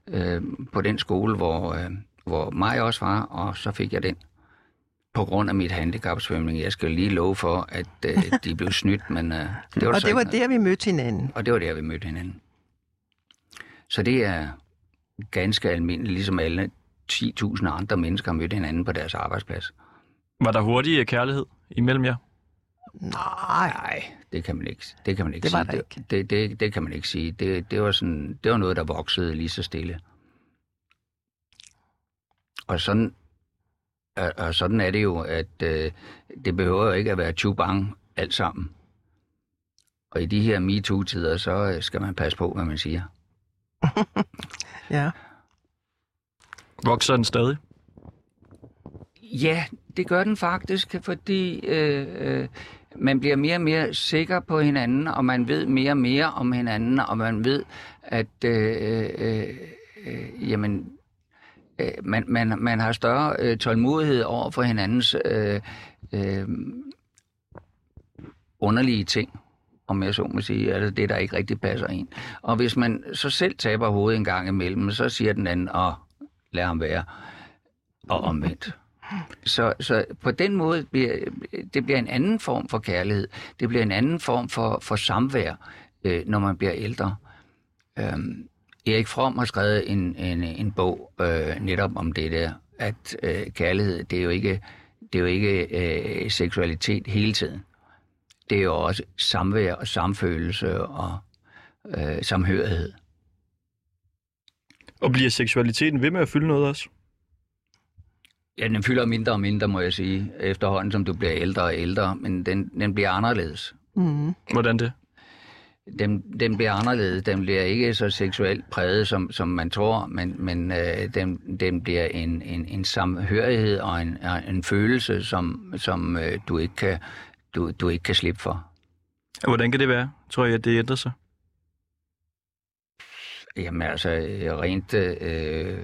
øh, på den skole, hvor, øh, hvor mig også var, og så fik jeg den på grund af mit handicapsvømning. Jeg skal lige love for, at øh, de blev snydt, men øh, det var Og så det var der, vi mødte hinanden. Og det var der, vi mødte hinanden. Så det er ganske almindeligt, ligesom alle 10.000 andre mennesker har mødt hinanden på deres arbejdsplads. Var der hurtig øh, kærlighed imellem jer? Nej, Nej, det kan man ikke, det kan man ikke Det var sige. der ikke. Det, det, det, det kan man ikke sige. Det, det, var sådan, det var noget, der voksede lige så stille. Og sådan, og, og sådan er det jo, at øh, det behøver jo ikke at være chubang alt sammen. Og i de her MeToo-tider, så øh, skal man passe på, hvad man siger. ja. Vokser den stadig? Ja, det gør den faktisk, fordi øh, øh, man bliver mere og mere sikker på hinanden, og man ved mere og mere om hinanden, og man ved, at øh, øh, øh, jamen, øh, man, man, man har større øh, tålmodighed over for hinandens øh, øh, underlige ting, om jeg så må sige, altså det, der ikke rigtig passer ind. Og hvis man så selv taber hovedet en gang imellem, så siger den anden, at lad ham være, og omvendt. Så, så på den måde bliver det bliver en anden form for kærlighed. Det bliver en anden form for, for samvær, øh, når man bliver ældre. Øhm, Erik Fromm har skrevet en, en, en bog øh, netop om det der, at øh, kærlighed, det er jo ikke, det er jo ikke øh, seksualitet hele tiden. Det er jo også samvær og samfølelse og øh, samhørighed. Og bliver seksualiteten ved med at fylde noget også? Ja, den fylder mindre og mindre, må jeg sige, efterhånden som du bliver ældre og ældre, men den, den bliver anderledes. Mm. Hvordan det? Den, den bliver anderledes. Den bliver ikke så seksuelt præget, som, som man tror, men, men øh, den, den bliver en, en, en samhørighed og en, en følelse, som, som øh, du, ikke kan, du, du ikke kan slippe for. Og hvordan kan det være? Tror jeg, at det ændrer sig? Jamen altså, øh, rent, øh,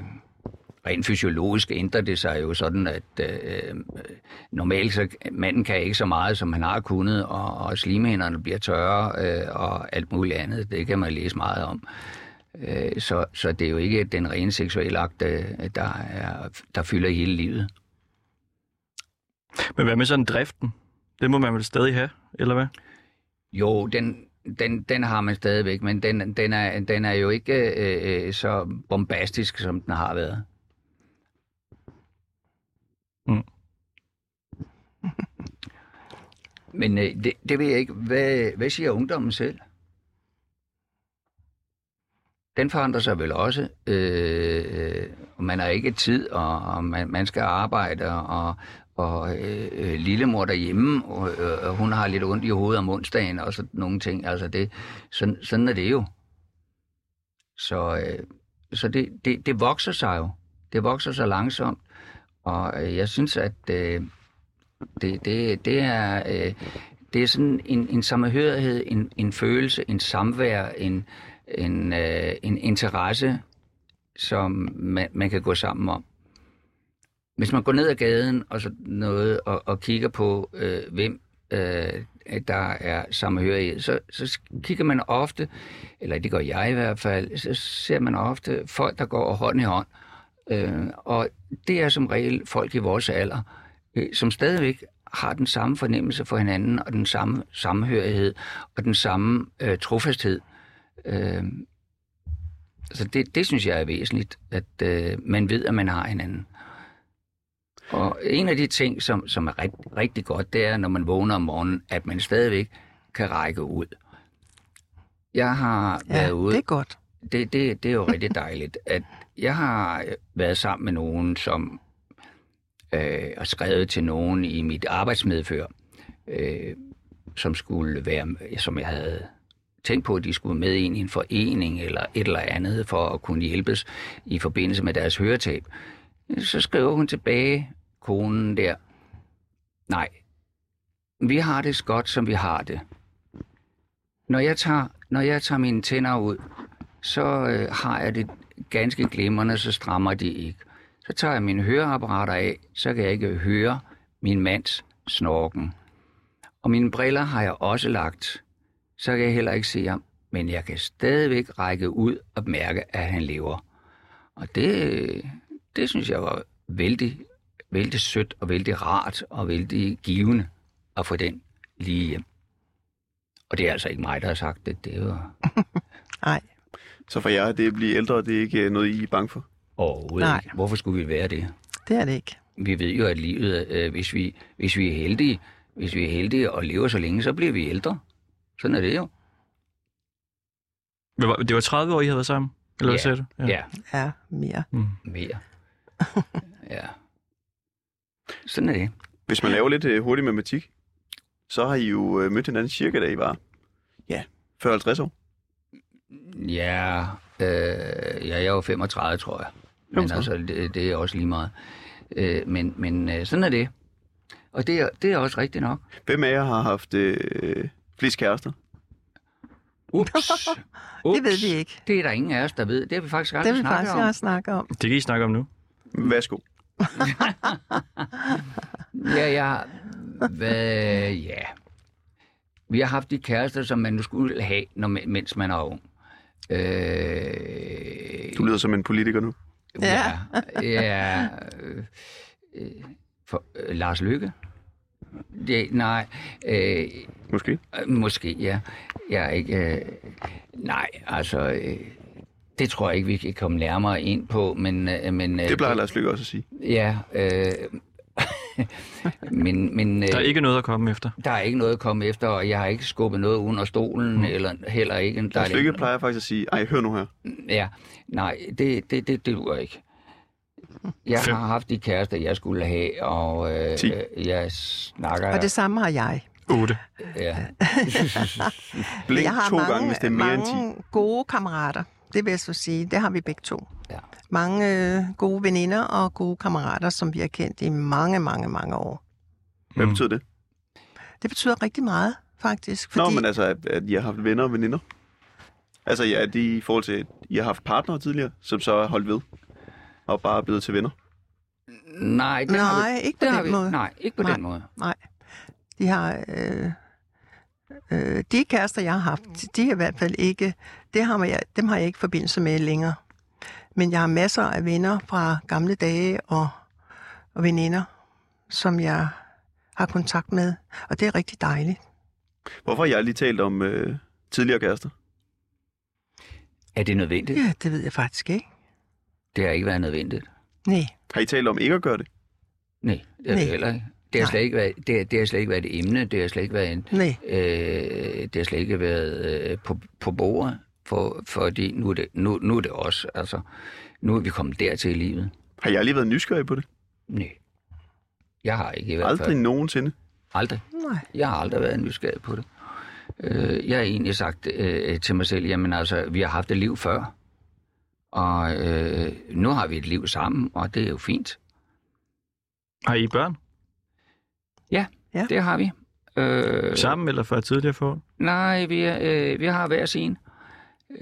rent fysiologisk ændrer det sig jo sådan, at øh, normalt så manden kan ikke så meget, som han har kunnet, og, og slimhænderne bliver tørre øh, og alt muligt andet. Det kan man læse meget om. Øh, så, så det er jo ikke den rene seksuelle akt, øh, der, er, der fylder hele livet. Men hvad med sådan driften? Det må man vel stadig have, eller hvad? Jo, den, den, den har man stadigvæk, men den, den, er, den er jo ikke øh, øh, så bombastisk, som den har været. Mm. men øh, det, det ved jeg ikke. Hvad, hvad siger ungdommen selv? Den forandrer sig vel også. Øh, og man har ikke tid, og, og man, man skal arbejde, og, og øh, øh, lillemor derhjemme, og, øh, hun har lidt ondt i hovedet om onsdagen, og sådan nogle ting. Altså det, sådan, sådan er det jo. Så, øh, så det, det, det vokser sig jo. Det vokser sig langsomt, og øh, jeg synes, at øh, det, det, det er... Øh, det er sådan en, en samhørighed, en, en følelse, en samvær, en, en, øh, en interesse, som man, man kan gå sammen om. Hvis man går ned ad gaden og så noget og, og kigger på, øh, hvem øh, der er samhørighed, så, så kigger man ofte, eller det gør jeg i hvert fald, så ser man ofte folk, der går hånd i hånd. Øh, og det er som regel folk i vores alder, øh, som stadigvæk har den samme fornemmelse for hinanden, og den samme samhørighed, og den samme øh, trofasthed. Øh, så det, det synes jeg er væsentligt, at øh, man ved, at man har hinanden. Og en af de ting, som, som er rigt, rigtig godt, det er, når man vågner om morgenen, at man stadigvæk kan række ud. Jeg har Ja, været ude... det er godt. Det, det, det er jo rigtig dejligt. At jeg har været sammen med nogen, som øh, og skrevet til nogen i mit arbejdsmedfør, øh, som skulle være, som jeg havde tænkt på, at de skulle med ind i en forening eller et eller andet for at kunne hjælpes i forbindelse med deres høretab. Så skriver hun tilbage, konen der, nej, vi har det så godt, som vi har det. Når jeg tager, når jeg tager mine tænder ud, så øh, har jeg det ganske glimrende, så strammer de ikke. Så tager jeg mine høreapparater af, så kan jeg ikke høre min mands snorken. Og mine briller har jeg også lagt, så kan jeg heller ikke se ham, men jeg kan stadigvæk række ud og mærke, at han lever. Og det, det synes jeg var vældig, vældig sødt og vældig rart og vældig givende at få den lige hjem. Og det er altså ikke mig, der har sagt det. Det er jo Nej, Så for jer, det at blive ældre, det er ikke noget, I er bange for? Overhovedet Nej. ikke. Hvorfor skulle vi være det? det er det ikke. vi ved jo, at livet, øh, hvis, vi, hvis vi er heldige, hvis vi er heldige og lever så længe, så bliver vi ældre. Sådan er det jo. Det var, det var 30 år, I havde været sammen? Eller hvad Ja. sagde du? Ja, Ja, mere. Mm. mere. ja. Sådan er det. Hvis man laver lidt øh, hurtig matematik, så har I jo øh, mødt hinanden cirka, da I var, ja, 40-50 år. Ja, øh, ja, jeg er jo 35, tror jeg. Men 35. altså, det, det er også lige meget. Øh, men men øh, sådan er det. Og det er, det er også rigtigt nok. Hvem af jer har haft øh, flest kærester? Ups. Det ved vi ikke. Det er der ingen af os, der ved. Det har vi faktisk Det aldrig vil vi snakket faktisk om. også snakke om. Det kan I snakke om nu. Værsgo. Ja, ja. Hvad, ja. Vi har haft de kærester, som man nu skulle have, når, man- mens man er ung. Øh, Du lyder som en politiker nu. Ja. ja øh, øh, for, øh, Lars Lykke? Det, nej, øh, Måske. øh, måske, ja. Jeg er ikke... Øh, nej, altså... Øh, det tror jeg ikke, vi kan komme nærmere ind på, men... Øh, men øh, Det plejer Lars Lykke også at sige. Ja, øh, men, men øh, Der er ikke noget at komme efter. der er ikke noget at komme efter, og jeg har ikke skubbet noget under stolen, mm. eller heller ikke... Der Lars er Lykke plejer faktisk at sige, ej, hør nu her. Ja, nej, det, det, det, det duer ikke. Jeg Fem. har haft de kærester, jeg skulle have, og øh, jeg snakker... Og det samme har jeg. 8. Ja. Blink jeg har to mange, gange, hvis det er mere end 10. mange gode kammerater. Det vil jeg så sige. Det har vi begge to. Ja. Mange øh, gode veninder og gode kammerater, som vi har kendt i mange, mange, mange år. Hvad Mm. betyder det? Det betyder rigtig meget, faktisk. Nå, men altså, at, at I har haft venner og veninder. Altså, ja, det i forhold til, at I har haft partnere tidligere, som så er holdt ved, og bare er blevet til venner? Nej, det har Nej, vi, ikke på det har den vi, måde. Nej, ikke på Nej. den måde. Nej. De har... Øh, øh, de kærester, jeg har haft, de er i hvert fald ikke... Det har jeg, dem har jeg ikke forbindelse med længere. Men jeg har masser af venner fra gamle dage og, og veninder, som jeg har kontakt med. Og det er rigtig dejligt. Hvorfor har jeg lige talt om øh, tidligere kærester? Er det nødvendigt? Ja, det ved jeg faktisk ikke. Det har ikke været nødvendigt. Nej. Har I talt om ikke at gøre det? Nej, det har Nej. det heller ikke. Det har, slet ikke været, det, det har slet ikke været et emne, det har slet ikke været en, Nej. øh, det har slet ikke været øh, på, på bordet, for, fordi nu er, det, nu, nu er det også, altså, nu er vi kommet dertil i livet. Har jeg lige været nysgerrig på det? Nej. Jeg har ikke i hvert Aldrig fald. nogensinde. Aldrig. Nej. Jeg har aldrig været nysgerrig på det. Øh, jeg har egentlig sagt øh, til mig selv, jamen altså, vi har haft et liv før, og øh, nu har vi et liv sammen, og det er jo fint. Har I børn? Ja. Det har vi. Øh, Sammen eller fra tidligere forhold? Nej, vi, er, øh, vi har hver sin.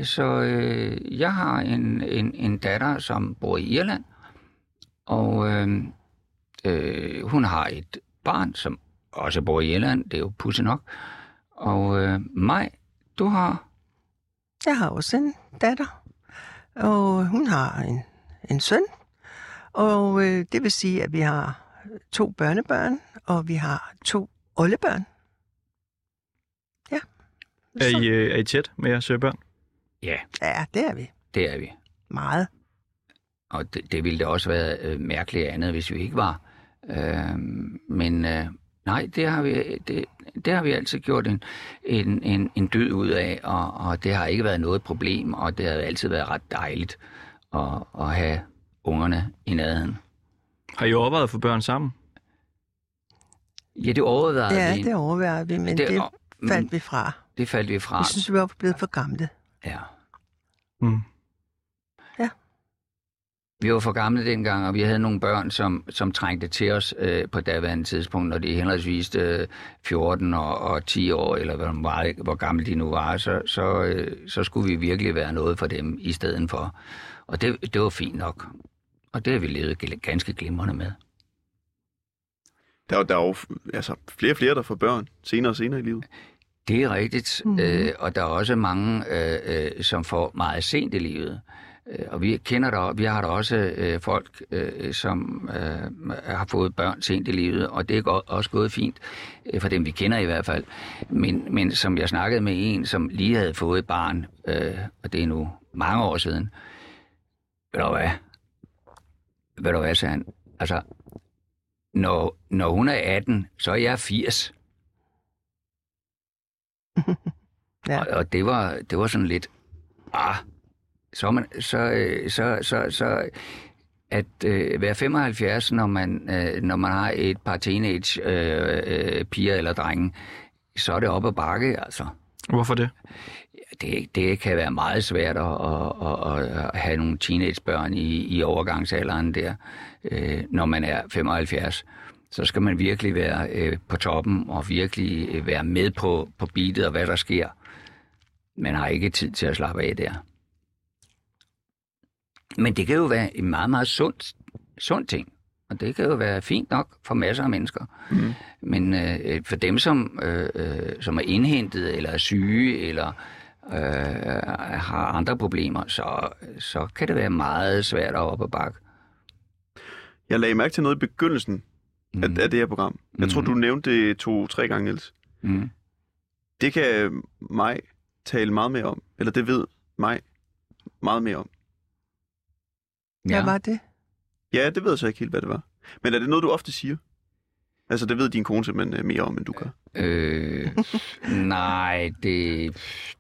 Så øh, jeg har en, en, en datter, som bor i Irland, og øh, øh, hun har et barn, som også bor i Irland. Det er jo pudsigt nok. Og øh, mig, du har... Jeg har også en datter, og hun har en, en søn. Og øh, det vil sige, at vi har to børnebørn, og vi har to oldebørn. Ja. Er I, øh, er I tæt med jeres øh, børn? Ja, ja, det er vi. det er vi. Meget. Og det, det ville da også være øh, mærkeligt andet, hvis vi ikke var. Øh, men øh, nej, det har vi, det, det har vi altid gjort en, en, en, en død ud af, og, og det har ikke været noget problem, og det har altid været ret dejligt at, at have ungerne i nærheden. Har I overvejet at få børn sammen? Ja, det overvejede Ja, vi. det overvejer vi, men det, det faldt vi fra. det faldt vi fra. Vi synes, vi var blevet for gamle. Ja. Mm. Vi var for gamle dengang, og vi havde nogle børn, som, som trængte til os øh, på daværende tidspunkt, når de henholdsvis øh, 14 og, og 10 år, eller hvor, meget, hvor gamle de nu var, så, så, øh, så skulle vi virkelig være noget for dem i stedet for. Og det, det var fint nok. Og det har vi levet ganske glimrende med. Der, er jo- der er jo altså, flere og flere, der får børn senere og senere i livet. Det er rigtigt, mm. øh, og der er også mange, øh, øh, som får meget sent i livet. Øh, Og vi kender der, vi har der også øh, folk, øh, som øh, har fået børn sent i livet, og det er go- også gået fint, øh, for dem vi kender i hvert fald. Men, men som jeg snakkede med en, som lige havde fået et barn, øh, og det er nu mange år siden, ved du hvad? Ved du hvad, sagde han? Altså, når, når hun er 18, så er jeg 80. Ja. Og, og det var, det var sådan lidt, ah, så, man, så, øh, så, så, så at øh, være 75, når man, øh, når man har et par teenage øh, øh, piger eller drenge, så er det op ad bakke, altså. Hvorfor det? Det, det kan være meget svært at, at, at, at have nogle teenagebørn i, i overgangsalderen der, øh, når man er 75. Så skal man virkelig være øh, på toppen og virkelig øh, være med på, på beatet og hvad der sker. Man har ikke tid til at slappe af der. Men det kan jo være en meget, meget sund, sund ting. Og det kan jo være fint nok for masser af mennesker. Mm. Men øh, for dem, som, øh, øh, som er indhentet, eller er syge, eller øh, har andre problemer, så, så kan det være meget svært at op ad bakke. Jeg lagde mærke til noget i begyndelsen mm. af, af det her program. Jeg tror, Mhm. du nævnte det to-tre gange, Niels. Mm. Det kan mig tale meget mere om, eller det ved mig meget mere om. Hvad var det? Ja, det ved jeg så ikke helt, hvad det var. Men er det noget, du ofte siger? Altså, det ved din kone simpelthen øh, mere om, end du gør. Øh, nej, det...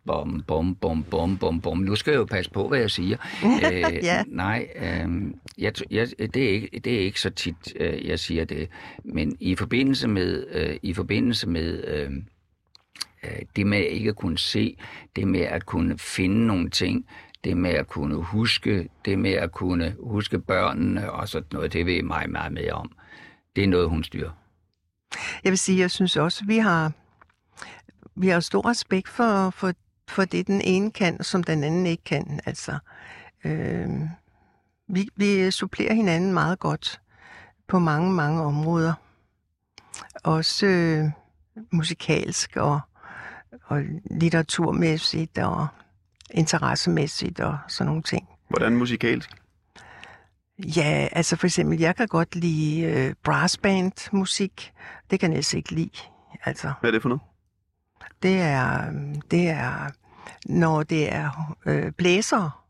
Bum, bum, bum, bum, bum, bum. Nu skal jeg jo passe på, hvad jeg siger. Øh, Ja. Nej, øh, jeg, jeg, det, er ikke, det er ikke så tit, øh, jeg siger det. Men i forbindelse med, øh, i forbindelse med øh, øh, det med ikke at kunne se, det med at kunne finde nogle ting, det med at kunne huske, det med at kunne huske børnene og sådan noget, det ved mig meget mere om. Det er noget, hun styrer. Jeg vil sige, jeg synes også, vi har, vi har stor respekt for, for, for det, den ene kan, som den anden ikke kan. Altså, øh, vi, vi supplerer hinanden meget godt på mange, mange områder. Også øh, musikalsk og, og litteraturmæssigt og interessemæssigt og sådan nogle ting. Hvordan musikalsk? Ja, altså for eksempel, jeg kan godt lide øh, brassband musik. Det kan jeg næsten ikke lide. Altså, Hvad er det for noget? det er, det er når det er øh, blæser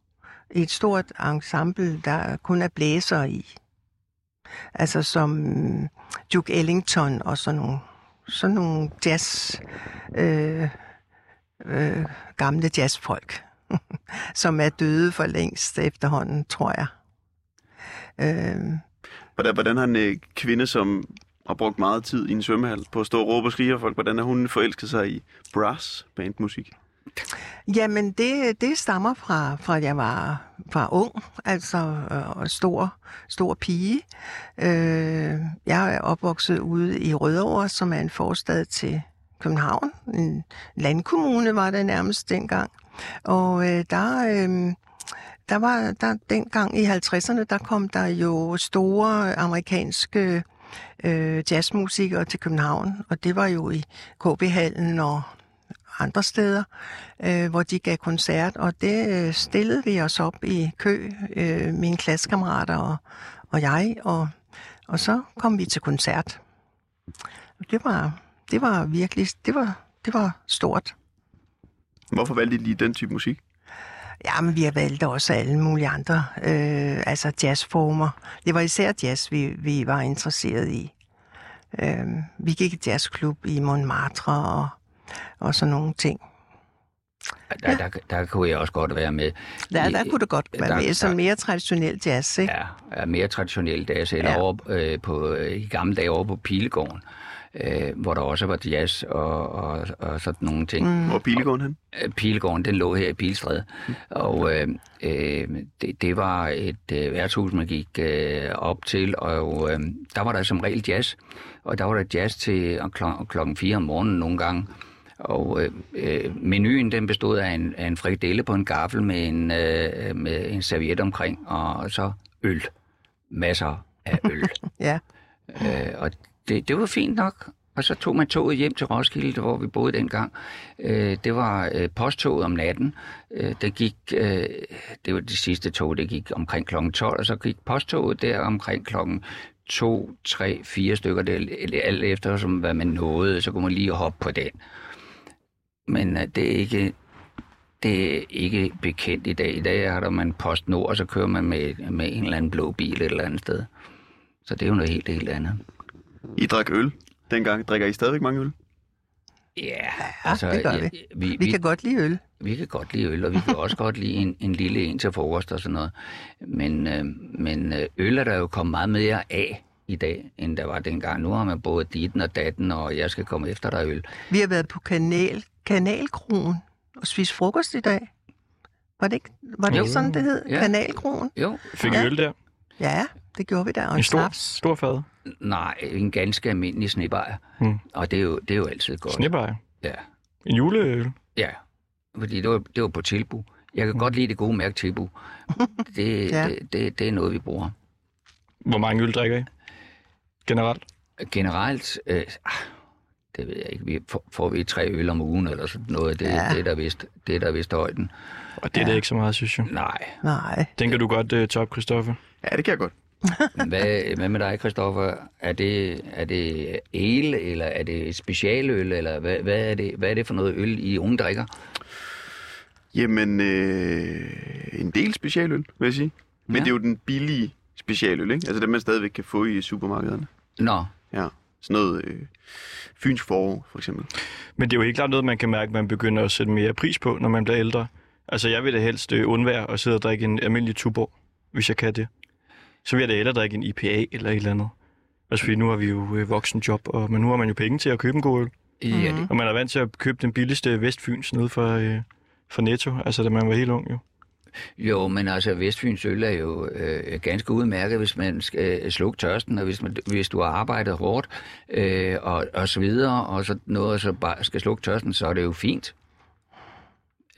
i et stort ensemble, der kun er blæser i. Altså som øh, Duke Ellington og sådan nogle, sådan nogle jazz, øh, øh, gamle jazzfolk, som er døde for længst efterhånden, tror jeg. Øh, Hvordan, hvordan har en øh, kvinde, som har brugt meget tid i en svømmehal på at stå og råbe og skrige af folk, hvordan har hun forelsket sig i brass bandmusik? Jamen, det, det stammer fra, fra at jeg var fra ung, altså øh, stor, stor pige. Øh, jeg er opvokset ude i Rødovre, som er en forstad til København. En landkommune var det nærmest dengang. Og øh, der, øh, der var der dengang i 50'erne, der kom der jo store amerikanske øh, jazzmusikere til København, og det var jo i KB-hallen og andre steder, øh, hvor de gav koncert, og det øh, stillede vi os op i kø, øh, mine klassekammerater og, og jeg, og, og så kom vi til koncert. Det var, det var virkelig, det var, det var stort. Hvorfor valgte I lige den type musik? Ja, men vi har valgt også alle mulige andre, øh, altså jazzformer. Det var især jazz, vi, vi var interesseret i. Øh, vi gik i jazzklub i Montmartre og, og sådan nogle ting. Der, der, der kunne jeg også godt være med. Der, I- der kunne det godt være der- med, som mere traditionel jazz, ikke? Ja, er mere traditionelt. Altså, eller Ja. over, øh, på, øh, i gamle dage over på Pilegården, øh, hvor der også var jazz og, og, og sådan nogle ting. Mm. Hvor Pilegården hen? Pilegården, den lå her i Pilstræde. Og øh, øh, det, det var et øh, værtshus, man gik øh, op til, og øh, der var der som regel jazz. Og der var der jazz til kl- klokken 4 om morgenen nogle gange. Og øh, øh, menuen den bestod af en, af en frikadelle på en gaffel med en, øh, med en serviet omkring, og så øl. Masser af øl. Ja. Øh, og det, det var fint nok. Og så tog man toget hjem til Roskilde, hvor vi boede dengang. Øh, det var øh, posttoget om natten. Øh, det gik, øh, det var det sidste tog, det gik omkring kl. 12, og så gik posttoget der omkring klokken 2, 3, 4 stykker, det er alt efter, som hvad man nåede, så kunne man lige hoppe på den. Men øh, det er ikke det er ikke bekendt i dag. I dag har der man Post Nord, og så kører man med, med en eller anden blå bil et eller andet sted. Så det er jo noget helt, helt andet. I drak øl dengang. Drikker I stadigvæk mange øl? Ja, Ja, det gør vi. vi, Vi kan godt lide øl. Vi kan godt lide øl, og vi kan også godt lide en, en lille en til frokost og sådan noget. Men, øh, men øh, øl er der jo kommet meget mere af i dag, end der var dengang. Nu har man både ditten og datten, og jeg skal komme efter dig øl. Vi har været på kanal, Kanalkronen og spist frokost i dag. Var det ikke, var det Jo. ikke sådan, det hed? Ja. Kanalkronen? Jo, Fik Ja. Øl der? Ja, det gjorde vi der. Og en, En stor, snaps. stor fad. nej, en ganske almindelig snebajer. Hmm. Og det er, jo, det er jo altid godt. Snebajer. Ja, En juleøl. ja. Fordi det var, det var på tilbud. Jeg kan godt lide det gode mærke tilbud. Det, Ja. det, det, det er noget, vi bruger. Hvor mange øl drikker I? Generelt? Generelt, øh, ah, det ved jeg ikke, vi, får, får vi tre øl om ugen eller sådan noget. Det, Ja. det, er der vist, det er der vist højden. Og det er Ja. det ikke så meget, synes jeg. Nej. Nej. Den kan du godt uh, top, Christoffer. Ja, det kan jeg godt. Hvad, hvad med dig, Christoffer? Er det, er det ale, eller er det specialøl, eller hvad, hvad, er det, hvad er det for noget øl, I unge drikker? Jamen, øh, en del specialøl, vil jeg sige. Men Ja. det er jo den billige specialøl, ikke? Altså dem, man stadigvæk kan få i supermarkederne. Nå, Ja, sådan noget øh, Fyns forår, for eksempel. Men det er jo helt klart noget, man kan mærke, at man begynder at sætte mere pris på, når man bliver ældre. Altså, jeg vil da helst øh, undvære at sidde og drikke en almindelig Tuborg, hvis jeg kan det. Så vil jeg da hellere drikke en IPA eller et eller andet. Altså, fordi nu har vi jo øh, voksenjob, og, men nu har man jo penge til at købe en god øl. ja, det, Og man er vant til at købe den billigste Vestfyns nede for, øh, for Netto, altså da man var helt ung jo. jo, men altså Vestfyns øl er jo øh, ganske udmærket, hvis man skal øh, slukke tørsten, og hvis, man, hvis du har arbejdet hårdt, øh, og, og så videre, og så noget, og så bare skal slukke tørsten, så er det jo fint.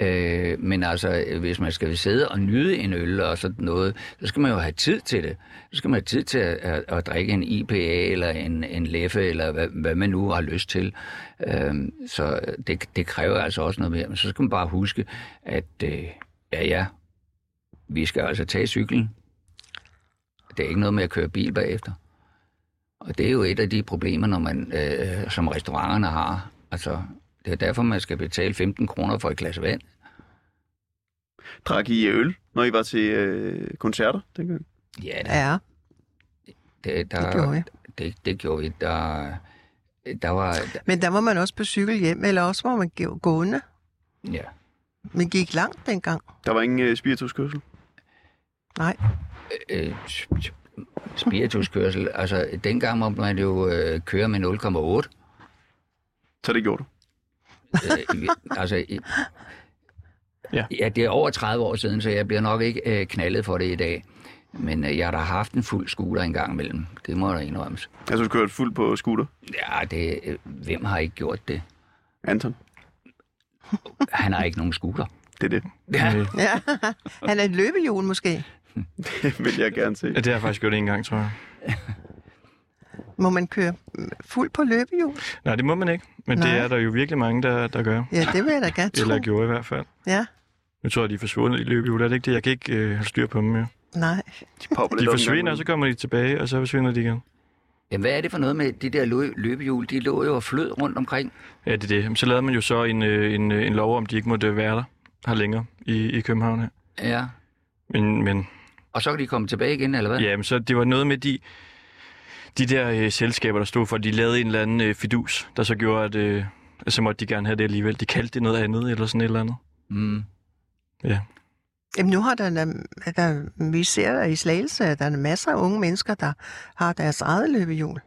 Øh, men altså, hvis man skal sidde og nyde en øl og sådan noget, så skal man jo have tid til det. Så skal man have tid til at, at, at drikke en IPA eller en, en Leffe, eller hvad, hvad man nu har lyst til. Øh, så det, det kræver altså også noget mere. Men så skal man bare huske, at øh, ja, ja, vi skal altså tage cyklen. Det er ikke noget med at køre bil bagefter. Og det er jo et af de problemer, når man, øh, som restauranterne har. Altså, det er derfor, man skal betale 15 kroner for et glas vand. Drak I øl, når I var til øh, koncerter dengang? Ja, det, Ja, det, der, det gjorde vi. Det, det gjorde vi. Der, der var... Men der var man også på cykel hjem, eller også var man gå- gående. Ja. Man gik langt dengang. Der var ingen øh, spirituskørsel? Nej. Øh, spirituskørsel. Altså, dengang må man jo øh, køre med 0,8. Så det gjorde du. Øh, altså, Ja. ja, det er over 30 år siden, så jeg bliver nok ikke øh, knaldet for det i dag. Men øh, jeg har da haft en fuld scooter en gang imellem. Det må der indrømmes. Altså, du kørte fuld på scooter. Ja, det, øh, hvem har ikke gjort det? Anton, Han har ikke nogen scooter. det er det. Ja. Øh, Ja. Han er et løbehjul måske. Det vil jeg gerne se. ja, det har jeg faktisk gjort en gang, tror jeg. Må man køre fuld på løbehjul? Nej, det må man ikke. Men Nej. det er der jo virkelig mange, der, der gør. Ja, det vil jeg da gerne tro. Eller gjorde i hvert fald. Ja, Nu tror jeg, de er forsvundet i løbehjul. Er det ikke det? Jeg kan ikke øh, have styr på dem mere. nej. De, De forsvinder, og så kommer de tilbage, og så forsvinder de igen. Jamen, hvad er det for noget med de der lø- løbehjul? De lå jo og flød rundt omkring. Ja, det er det. Men Så lavede man jo så en, øh, en, øh, en lov om, de ikke måtte være der her længere i, i København her. Ja. Men, men Og så kan de komme tilbage igen, eller hvad? ja, men så det var noget med de, de der øh, selskaber, der stod for, de lavede en eller anden øh, fidus, der så gjorde, at øh, så måtte de gerne have det alligevel. De kaldte det noget andet, eller sådan et eller andet. Mm. Jamen nu har der, der, der vi ser der i Slagelse, at der er masser af unge mennesker, der har deres eget løbehjul.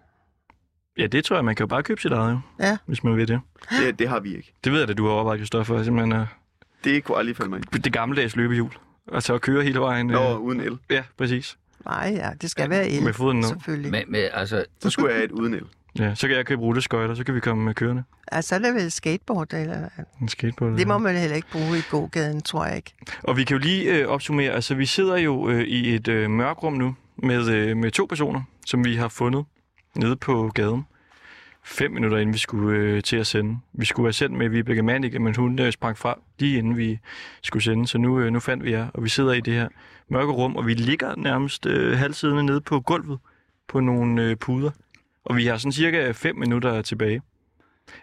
Ja, det tror jeg, man kan jo bare købe sit eget, jo, Ja. hvis man vil det. Det, det har vi ikke. Det ved jeg, at du har overvejet, Kristoffer. Simpelthen uh, Det kunne aldrig falde mig ind. det gammeldags løbehjul. Altså at køre hele vejen. Nå, Øh, uden el. ja, præcis. Nej, ja, det skal være el, Med foden ned. selvfølgelig. Men, men altså, Så skulle jeg have et uden el. Ja, så kan jeg købe rulleskøjter, så kan vi komme med kørende. Altså, så er det vel skateboard, eller En skateboard. det må man heller ikke bruge i gågaden, tror jeg ikke. Og vi kan jo lige øh, opsummere, altså vi sidder jo øh, i et øh, mørkrum nu med, øh, med to personer, som vi har fundet nede på gaden. Fem minutter inden vi skulle øh, til at sende. Vi skulle have sendt med Vibeke Mannicke, men hun øh, sprang fra lige inden vi skulle sende, så nu, øh, nu fandt vi jer, og vi sidder i det her mørke rum, og vi ligger nærmest øh, halvsidende nede på gulvet på nogle øh, puder. Og vi har sådan cirka fem minutter tilbage.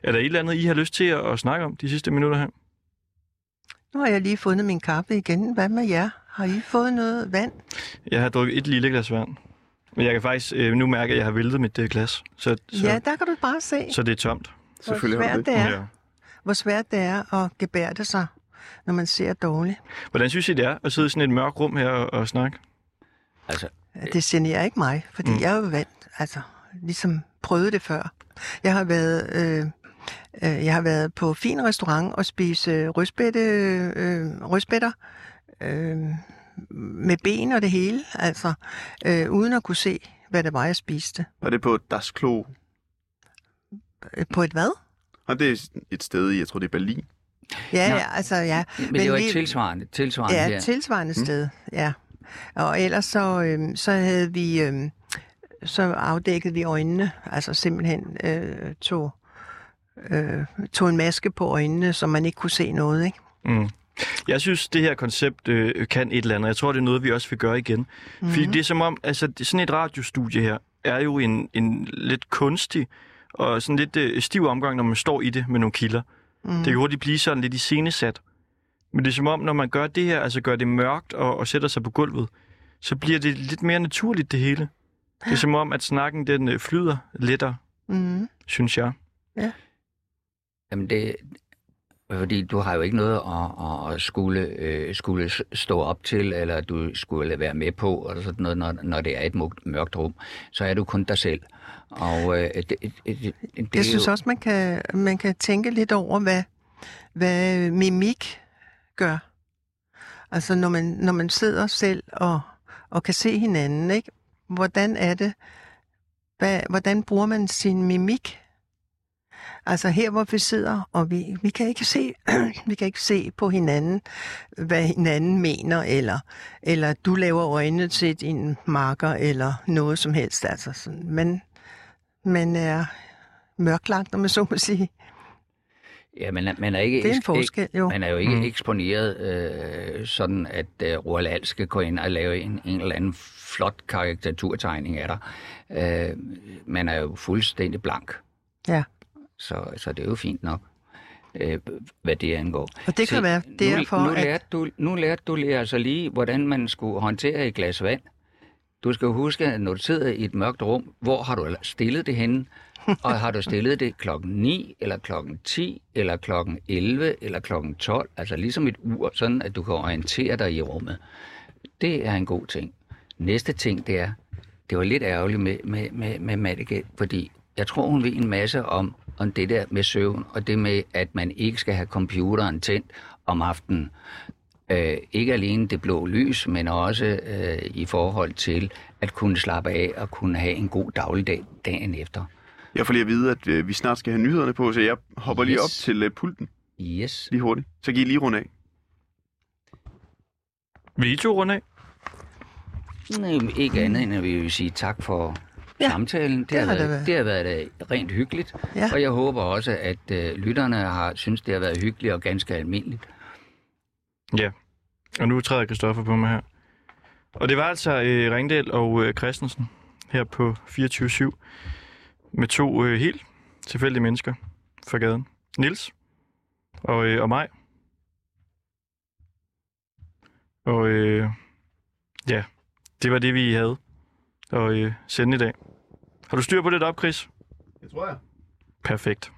Er der et eller andet, I har lyst til at, at snakke om de sidste minutter her? Nu har jeg lige fundet min kaffe igen. Hvad med jer? Har I fået noget vand? Jeg har drukket et lille glas vand. Men jeg kan faktisk øh, nu mærke, at jeg har væltet mit øh, glas. Så, så, Ja, der kan du bare se, så det er tomt. hvor Selvfølgelig svært det. det er. Hvor svært det er at gebærde sig, når man ser dårligt. Hvordan synes I, det er at sidde i sådan et mørkt rum her og, og snakke? Altså, Det generer ikke mig, fordi Mm. jeg er jo vant, altså ligesom prøvet det før. Jeg har været, øh, øh, jeg har været på fin restaurant og spise rødspætte, øh, rødspætter øh, med ben og det hele, altså øh, uden at kunne se, hvad det var, jeg spiste. Var det på Das Klo? Øh, På et hvad? Og det er et sted i, jeg tror det er Berlin. Ja, Nå. ja, altså ja. men, det var et tilsvarende, tilsvarende Ja, her. tilsvarende mm. sted, ja. Og ellers så, øhm, så havde vi, øhm, så afdækkede vi øjnene, altså simpelthen øh, tog, øh, tog en maske på øjnene, så man ikke kunne se noget, ikke? Mm. Jeg synes, det her koncept øh, kan et eller andet. Jeg tror, det er noget, vi også vil gøre igen. Mm-hmm. Fordi det er som om, altså sådan et radiostudie her, er jo en, en lidt kunstig og sådan lidt øh, stiv omgang, når man står i det med nogle kilder. Mm. Det kan hurtigt blive sådan lidt iscenesat. Men det er som om, når man gør det her, altså gør det mørkt og, og sætter sig på gulvet, så bliver det lidt mere naturligt, det hele. Det er som om, at snakken den øh, flyder lettere, Mm. synes jeg. Jamen det, fordi du har jo ikke noget at, at skulle, øh, skulle stå op til, eller du skulle være med på, eller sådan noget, når, når det er et mørkt- mørkt rum. Så er du kun dig selv. Og øh, det, det, det, det Jeg synes jo, også, man kan, man kan tænke lidt over, hvad, hvad mimik gør. Altså når man, når man sidder selv og, og kan se hinanden, ikke? Hvordan er det, hvad, hvordan bruger man sin mimik? Altså her, hvor vi sidder, og vi, vi, kan ikke se, vi kan ikke se på hinanden, hvad hinanden mener, eller, eller du laver øjnene til din marker, eller noget som helst. Altså sådan. Men man er mørklagt, om man så må sige. ja, man, er, man er ikke, Det er en forskel, jo. Man er jo ikke Mm. eksponeret øh, sådan, at øh, Roald Dahl skal gå ind og lave en, en eller anden flot karikaturtegning af dig. Øh, man er jo fuldstændig blank, Ja. så, så det er jo fint nok, øh, hvad det angår. Og det kan Se, være derfor, nu, nu, at- lærte du, nu lærte du lige altså lige, hvordan man skulle håndtere et glas vand. Du skal huske, at når du sidder i et mørkt rum, hvor har du stillet det henne? Og har du stillet det klokken 9, eller klokken 10, eller klokken 11, eller klokken 12? Altså ligesom et ur, sådan at du kan orientere dig i rummet. Det er en god ting. Næste ting, det er, det var lidt ærgerligt med, med, med, med Madike, fordi jeg tror, hun ved en masse om, om det der med søvn, og det med, at man ikke skal have computeren tændt om aftenen. Øh, ikke alene det blå lys, men også øh, i forhold til at kunne slappe af og kunne have en god dagligdag dagen efter. Jeg får lige at vide, at øh, vi snart skal have nyhederne på, så jeg hopper lige Yes. op til øh, pulten Yes. lige hurtigt. Så I lige runde af. Vil I to runde af? Nej, ikke andet end at vi vil sige tak for Ja, samtalen. Det, det har har det været, været. det har været øh, rent hyggeligt. Ja. Og jeg håber også, at øh, lytterne har synes det har været hyggeligt og ganske almindeligt. Ja. Og nu træder Kristoffer på mig her. Og det var altså øh, Ringdal og øh, Christensen her på 24-7 med to øh, helt tilfældige mennesker fra gaden. Nils og, øh, og mig. Og øh, ja, det var det, vi havde at øh, sende i dag. Har du styr på det op, Chris? Det tror jeg. Perfekt.